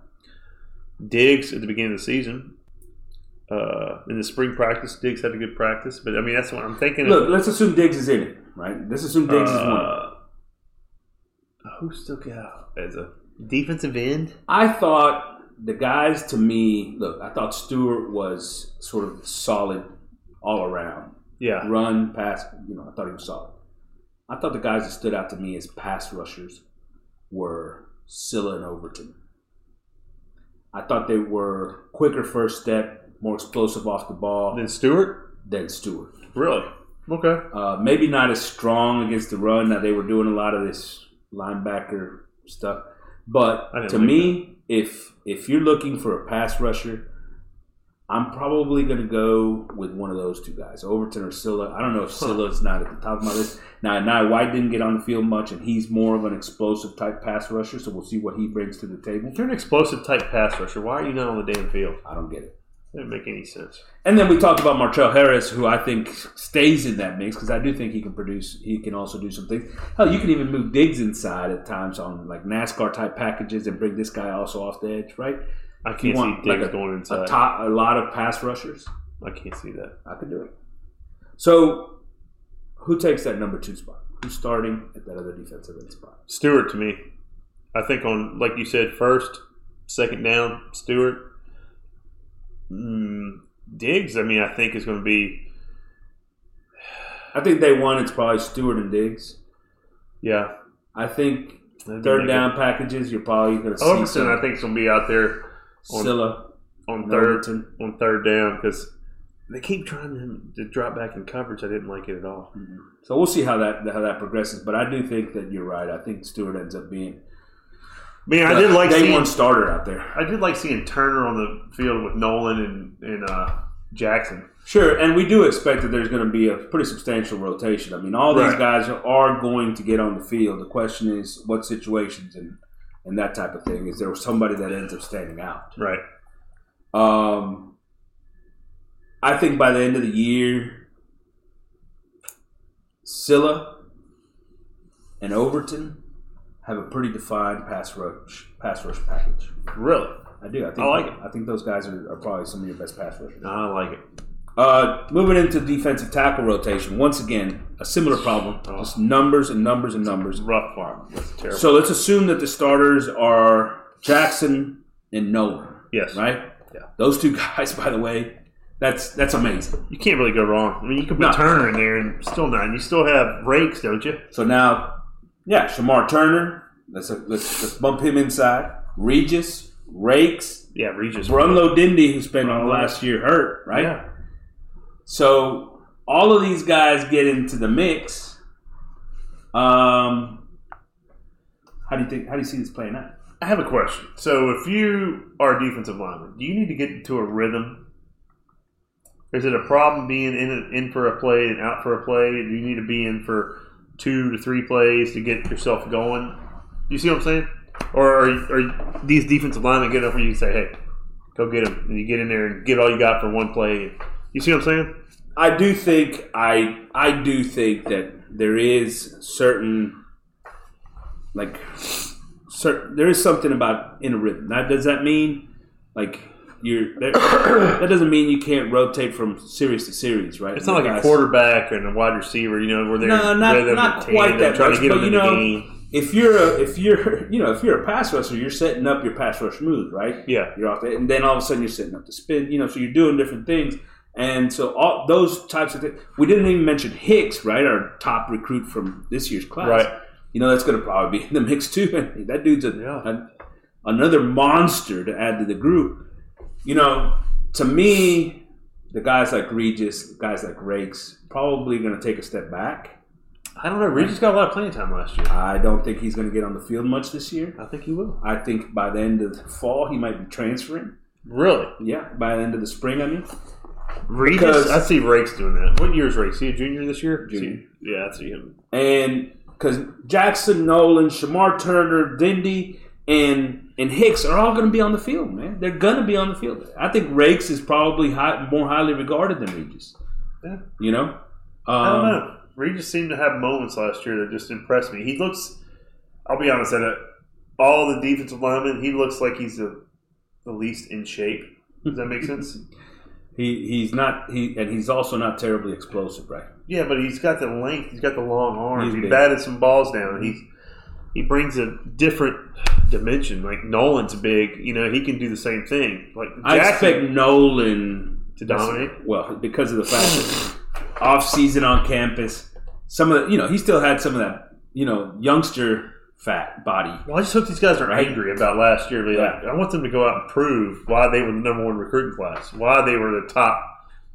Diggs at the beginning of the season. Uh, in the spring practice, Diggs had a good practice, but I mean that's what I'm thinking. Look, let's assume Diggs is in it, right? Let's assume Diggs is one. uh, who stuck out as a defensive end? I thought the guys to me, look, I thought Stewart was sort of solid all around. Yeah, Run, pass, you know, I thought he was solid. I thought the guys that stood out to me as pass rushers were Sylla and Overton. I thought they were quicker first step, more explosive off the ball than Stewart. than Stewart. Really? Okay. Uh, maybe not as strong against the run. Now they were doing a lot of this linebacker stuff, but to me, if if you're looking for a pass rusher, I'm probably going to go with one of those two guys, Overton or Sylla. I don't know if Sylla's not at the top of my list. Now, now White didn't get on the field much, and he's more of an explosive type pass rusher, so we'll see what he brings to the table. If you're an explosive type pass rusher, why are you not on the damn field? I don't get it. That doesn't make any sense. And then we talked about Martrell Harris, who I think stays in that mix because I do think he can produce. He can also do some things. Hell, you can even move Diggs inside at times on like NASCAR type packages and bring this guy also off the edge, right? I can't see want Diggs like a, going a inside. top, a lot of pass rushers. I can't see that. I could do it. So, who takes that number two spot? Who's starting at that other defensive end spot? Stewart to me. I think on like you said, first, second down, Stewart. Mm, Diggs, I mean, I think is going to be I think they won. it's probably Stewart and Diggs. yeah. I think that'd third down packages you're probably going to see Overton, some I think, is going to be out there on, Sylla, on third Overton. on third down because they keep trying to, to drop back in coverage. I didn't like it at all. So we'll see how that how that progresses. But I do think that you're right. I think Stewart ends up being. I mean, I did like day seeing one starter out there. I did like seeing Turner on the field with Nolen and and uh, Jackson. Sure, and we do expect that there's going to be a pretty substantial rotation. I mean, all these Right. guys are, are going to get on the field. The question is what situations and and that type of thing. Is there was somebody that ends up standing out? Right. Um, I think by the end of the year, Sylla and Overton have a pretty defined pass rush pass rush package. Really? I do. I think. I like it. I think those guys are, are probably some of your best pass rushers. I like it. Uh, moving into defensive tackle rotation, once again, a similar problem. Oh. Just numbers and numbers and numbers. rough farm. That's terrible. So let's assume that the starters are Jackson and Nolen, yes. right? Yeah. Those two guys, by the way, that's that's amazing. You can't really go wrong. I mean, you could put No. Turner in there and still not. You still have Raikes, don't you? So now Yeah, Shemar Turner. Let's let's let's bump him inside. Regis, Raikes, Yeah, Regis. Brunlo Dindy, who spent Brunlo. last year hurt, right? Yeah. So all of these guys get into the mix. Um, how do you think? How do you see this playing out? I have a question. So, if you are a defensive lineman, do you need to get into a rhythm? Is it a problem being in in for a play and out for a play? Do you need to be in for two to three plays to get yourself going? You see what I'm saying? Or are, are these defensive linemen good enough where you say, "Hey, go get them," and you get in there and get all you got for one play? You see what I'm saying? I do think I I do think that there is certain like certain there is something about in a rhythm. Now, does that mean like you're that, that doesn't mean you can't rotate from series to series, right? It's not like a quarterback and a wide receiver, you know, where they're No, not- not quite that trying much, to get but you know- game. If you're a if you're you know if you're a pass rusher, you're setting up your pass rush move, right? Yeah, You're off there, and then all of a sudden you're setting up the spin. You know, so you're doing different things, and so all those types of things. We didn't even mention Hicks, right? Our top recruit from this year's class. Right. You know, that's going to probably be in the mix too. That dude's a, Yeah. a- another monster to add to the group. You know, to me, the guys like Regis, guys like Raikes, probably going to take a step back. I don't know. Regis got a lot of playing time last year. I don't think he's going to get on the field much this year. I think he will. I think by the end of the fall, he might be transferring. Really? Yeah, by the end of the spring, I mean. Regis? Because- I see Raikes doing that. What year is Raikes? He a junior this year? Junior. Yeah, I see him. And because Jackson, Nolen, Shemar Turner, Dindy, and and Hicks are all going to be on the field, man. They're going to be on the field. I think Raikes is probably high, more highly regarded than Regis. Yeah. You know? Um, I don't know. Regis seemed to have moments last year that just impressed me. He looks, I'll be honest, at it, all the defensive linemen, he looks like he's the, the least in shape. Does that make sense? He he's not he and he's also not terribly explosive, right? Yeah, but he's got the length. He's got the long arms. He's he big. batted some balls down. He's he brings a different dimension. Like Nolen's big. You know, he can do the same thing. Like I expect Nolen to dominate. Well, because of the fact that off season on campus, some of the you know he still had some of that you know youngster fat body. Well, I just hope these guys are Right. angry about last year. Like, Yeah. I want them to go out and prove why they were the number one recruiting class, why they were the top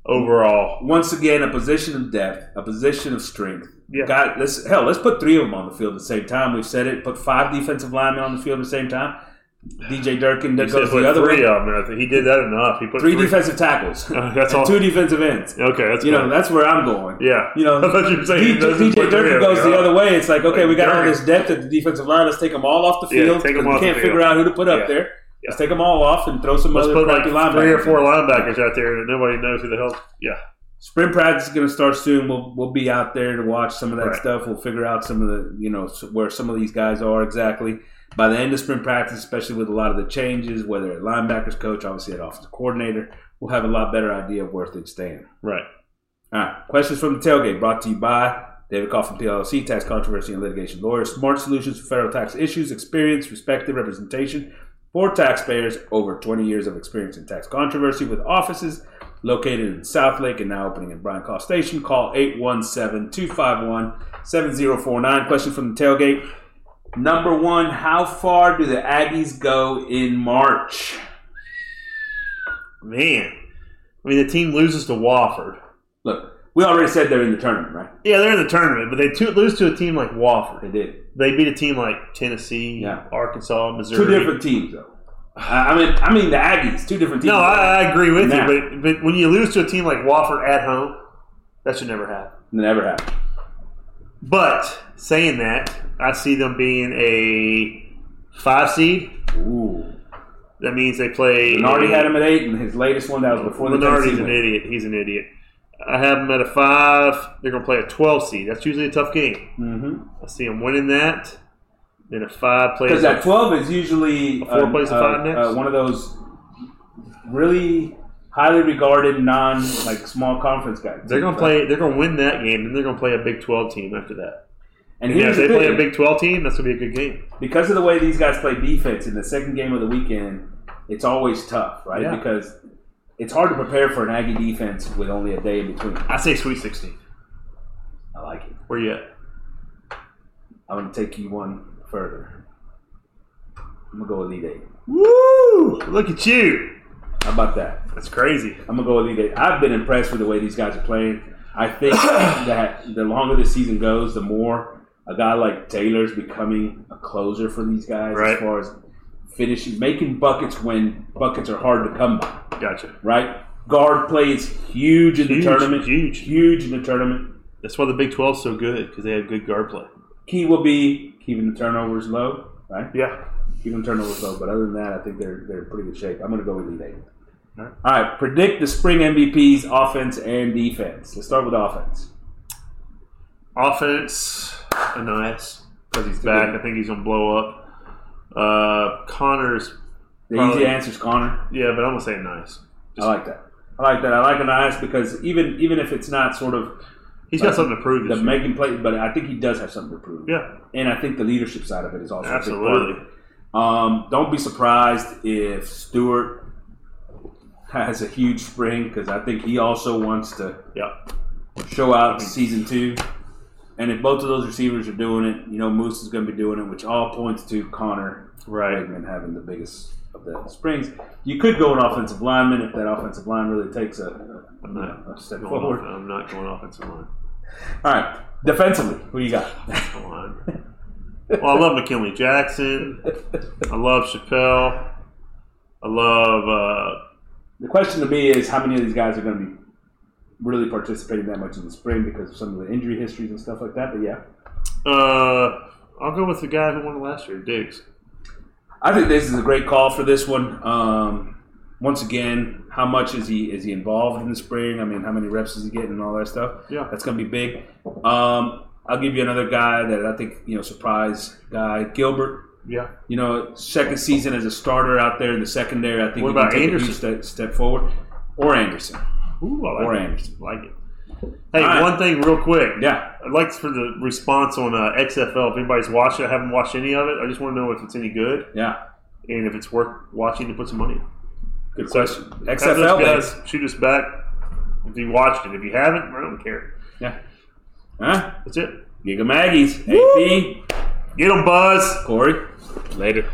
overall. Once again, a position of depth, a position of strength. Yeah. God, let's hell, let's put three of them on the field at the same time. We've said it. Put five defensive linemen on the field at the same time. DJ Durkin He that said goes the other three way. of them. I think he did that enough. He put Three three, defensive tackles. Uh, that's and all. two defensive ends. Okay, that's You know, that's where I'm going. yeah. You know, I thought you were saying DJ, DJ Durkin goes the other way. It's like, okay, we got all this depth at the defensive line. Let's take them all off the Yeah, field. take 'em 'cause off we can't field. figure out who to put up Yeah. there. Let's take them all off and throw some Let's other put like three or four linebackers out there that nobody knows who the hell. Yeah. Spring practice is going to start soon. We'll we'll be out there to watch some of that Right. stuff. We'll figure out some of the you know where some of these guys are exactly. By the end of spring practice, especially with a lot of the changes, whether at linebackers coach, obviously at offensive coordinator, we'll have a lot better idea of where things stand. Right. All right. Questions from the tailgate brought to you by David Coffin PLLC, tax controversy and litigation lawyer, smart solutions for federal tax issues, experience, respective representation for taxpayers, over 20 years of experience in tax controversy with offices located in South Lake and now opening in Bryan College Station. Call 817-251-7049. Question from the tailgate. Number one, how far do the Aggies go in March? Man. I mean, the team loses to Wofford. Look, we already said they're in the tournament, right? Yeah, they're in the tournament, but they two, lose to a team like Wofford. They did. They beat a team like Tennessee, Yeah. Arkansas, Missouri. Two different teams, though. I mean, I mean the Aggies, two different teams. No, I, I agree with Now. you, but but when you lose to a team like Wofford at home, that should never happen. never happened. But saying that, I see them being a five seed. Ooh, That means they play. Lunardi had him at eight, and his latest one that was before the Lunardi's Tennessee an idiot. He's an idiot. I have them at a five. They're going to play a twelve seed. That's usually a tough game. Mm-hmm. I see them winning that. Then a five plays. Because that twelve is usually A four uh, plays a uh, five next? uh, one of those really highly regarded non like small conference guys. They're going to play. They're to win that game. and they're going to play a Big Twelve team after that. And yeah, here's if they the play a Big Twelve team, that's going to be a good game. because of the way these guys play defense in the second game of the weekend, it's always tough, right? Yeah. Because it's hard to prepare for an Aggie defense with only a day in between. I say Sweet Sixteen. I like it. Where you at? I'm gonna take you one further. I'm gonna go Elite Eight. Woo! Look at you. How about that? That's crazy. I'm gonna go with Elite Eight. I've been impressed with the way these guys are playing. I think that the longer the season goes, the more a guy like Taylor's becoming a closer for these guys Right. as far as finishing, making buckets when buckets are hard to come by. Gotcha. Right? Guard play is huge in Huge, the tournament. huge. huge in the tournament. That's why the Big 12 is so good because they have good guard play. Key will be keeping the turnovers low. Right? Yeah. The turnovers low. But other than that, I think they're they're in pretty good shape. I'm gonna go with Elite Eight. All right. All right, predict the spring MVPs, offense and defense. Let's start with offense. Offense, Ainias. Because he's Back. I think he's going to blow up. Uh, Connor's, The Probably- easy answer is Connor. yeah, but I'm going to say Ainias. I like that. I like that. I like Ainias because even even if it's not sort of He's got something to prove the year. making play, but I think he does have something to prove. Yeah, And I think the leadership side of it is also a big part of absolutely. Um, don't be surprised if Stewart has a huge spring because I think he also wants to Yeah. show out in season two. And if both of those receivers are doing it, you know Moose is going to be doing it, which all points to Connor Right. Weigman having the biggest of the springs. You could go an offensive lineman if that offensive line really takes a, a, I'm not, a step forward. off, I'm not going offensive line. All right, defensively, who you got? Well, I love McKinnley Jackson. I love Chappell. I love uh, The question to me is how many of these guys are going to be really participating that much in the spring because of some of the injury histories and stuff like that. But yeah, uh, I'll go with the guy who won last year, Diggs. I think this is a great call for this one. Um, once again, how much is he is he involved in the spring? I mean, how many reps is he getting and all that stuff? Yeah. that's going to be big. Um, I'll give you another guy that I think you know surprise guy Gilbert. Yeah. You know, second season as a starter out there in the secondary. I think What about Anderson? step, step forward. Or Anderson. Ooh, I like Or it. Anderson. I like it. Hey, right. one thing real quick. Yeah. I'd like for the response on uh, XFL. If anybody's watched it, I haven't watched any of it. I just want to know if it's any good Yeah. and if it's worth watching to put some money. in. Good question. Have XFL guys shoot us back if you watched it. If you haven't, I don't care. Yeah. Huh? That's it. Gig 'em Aggies. AP. Get them, Buzz. Corey. Later.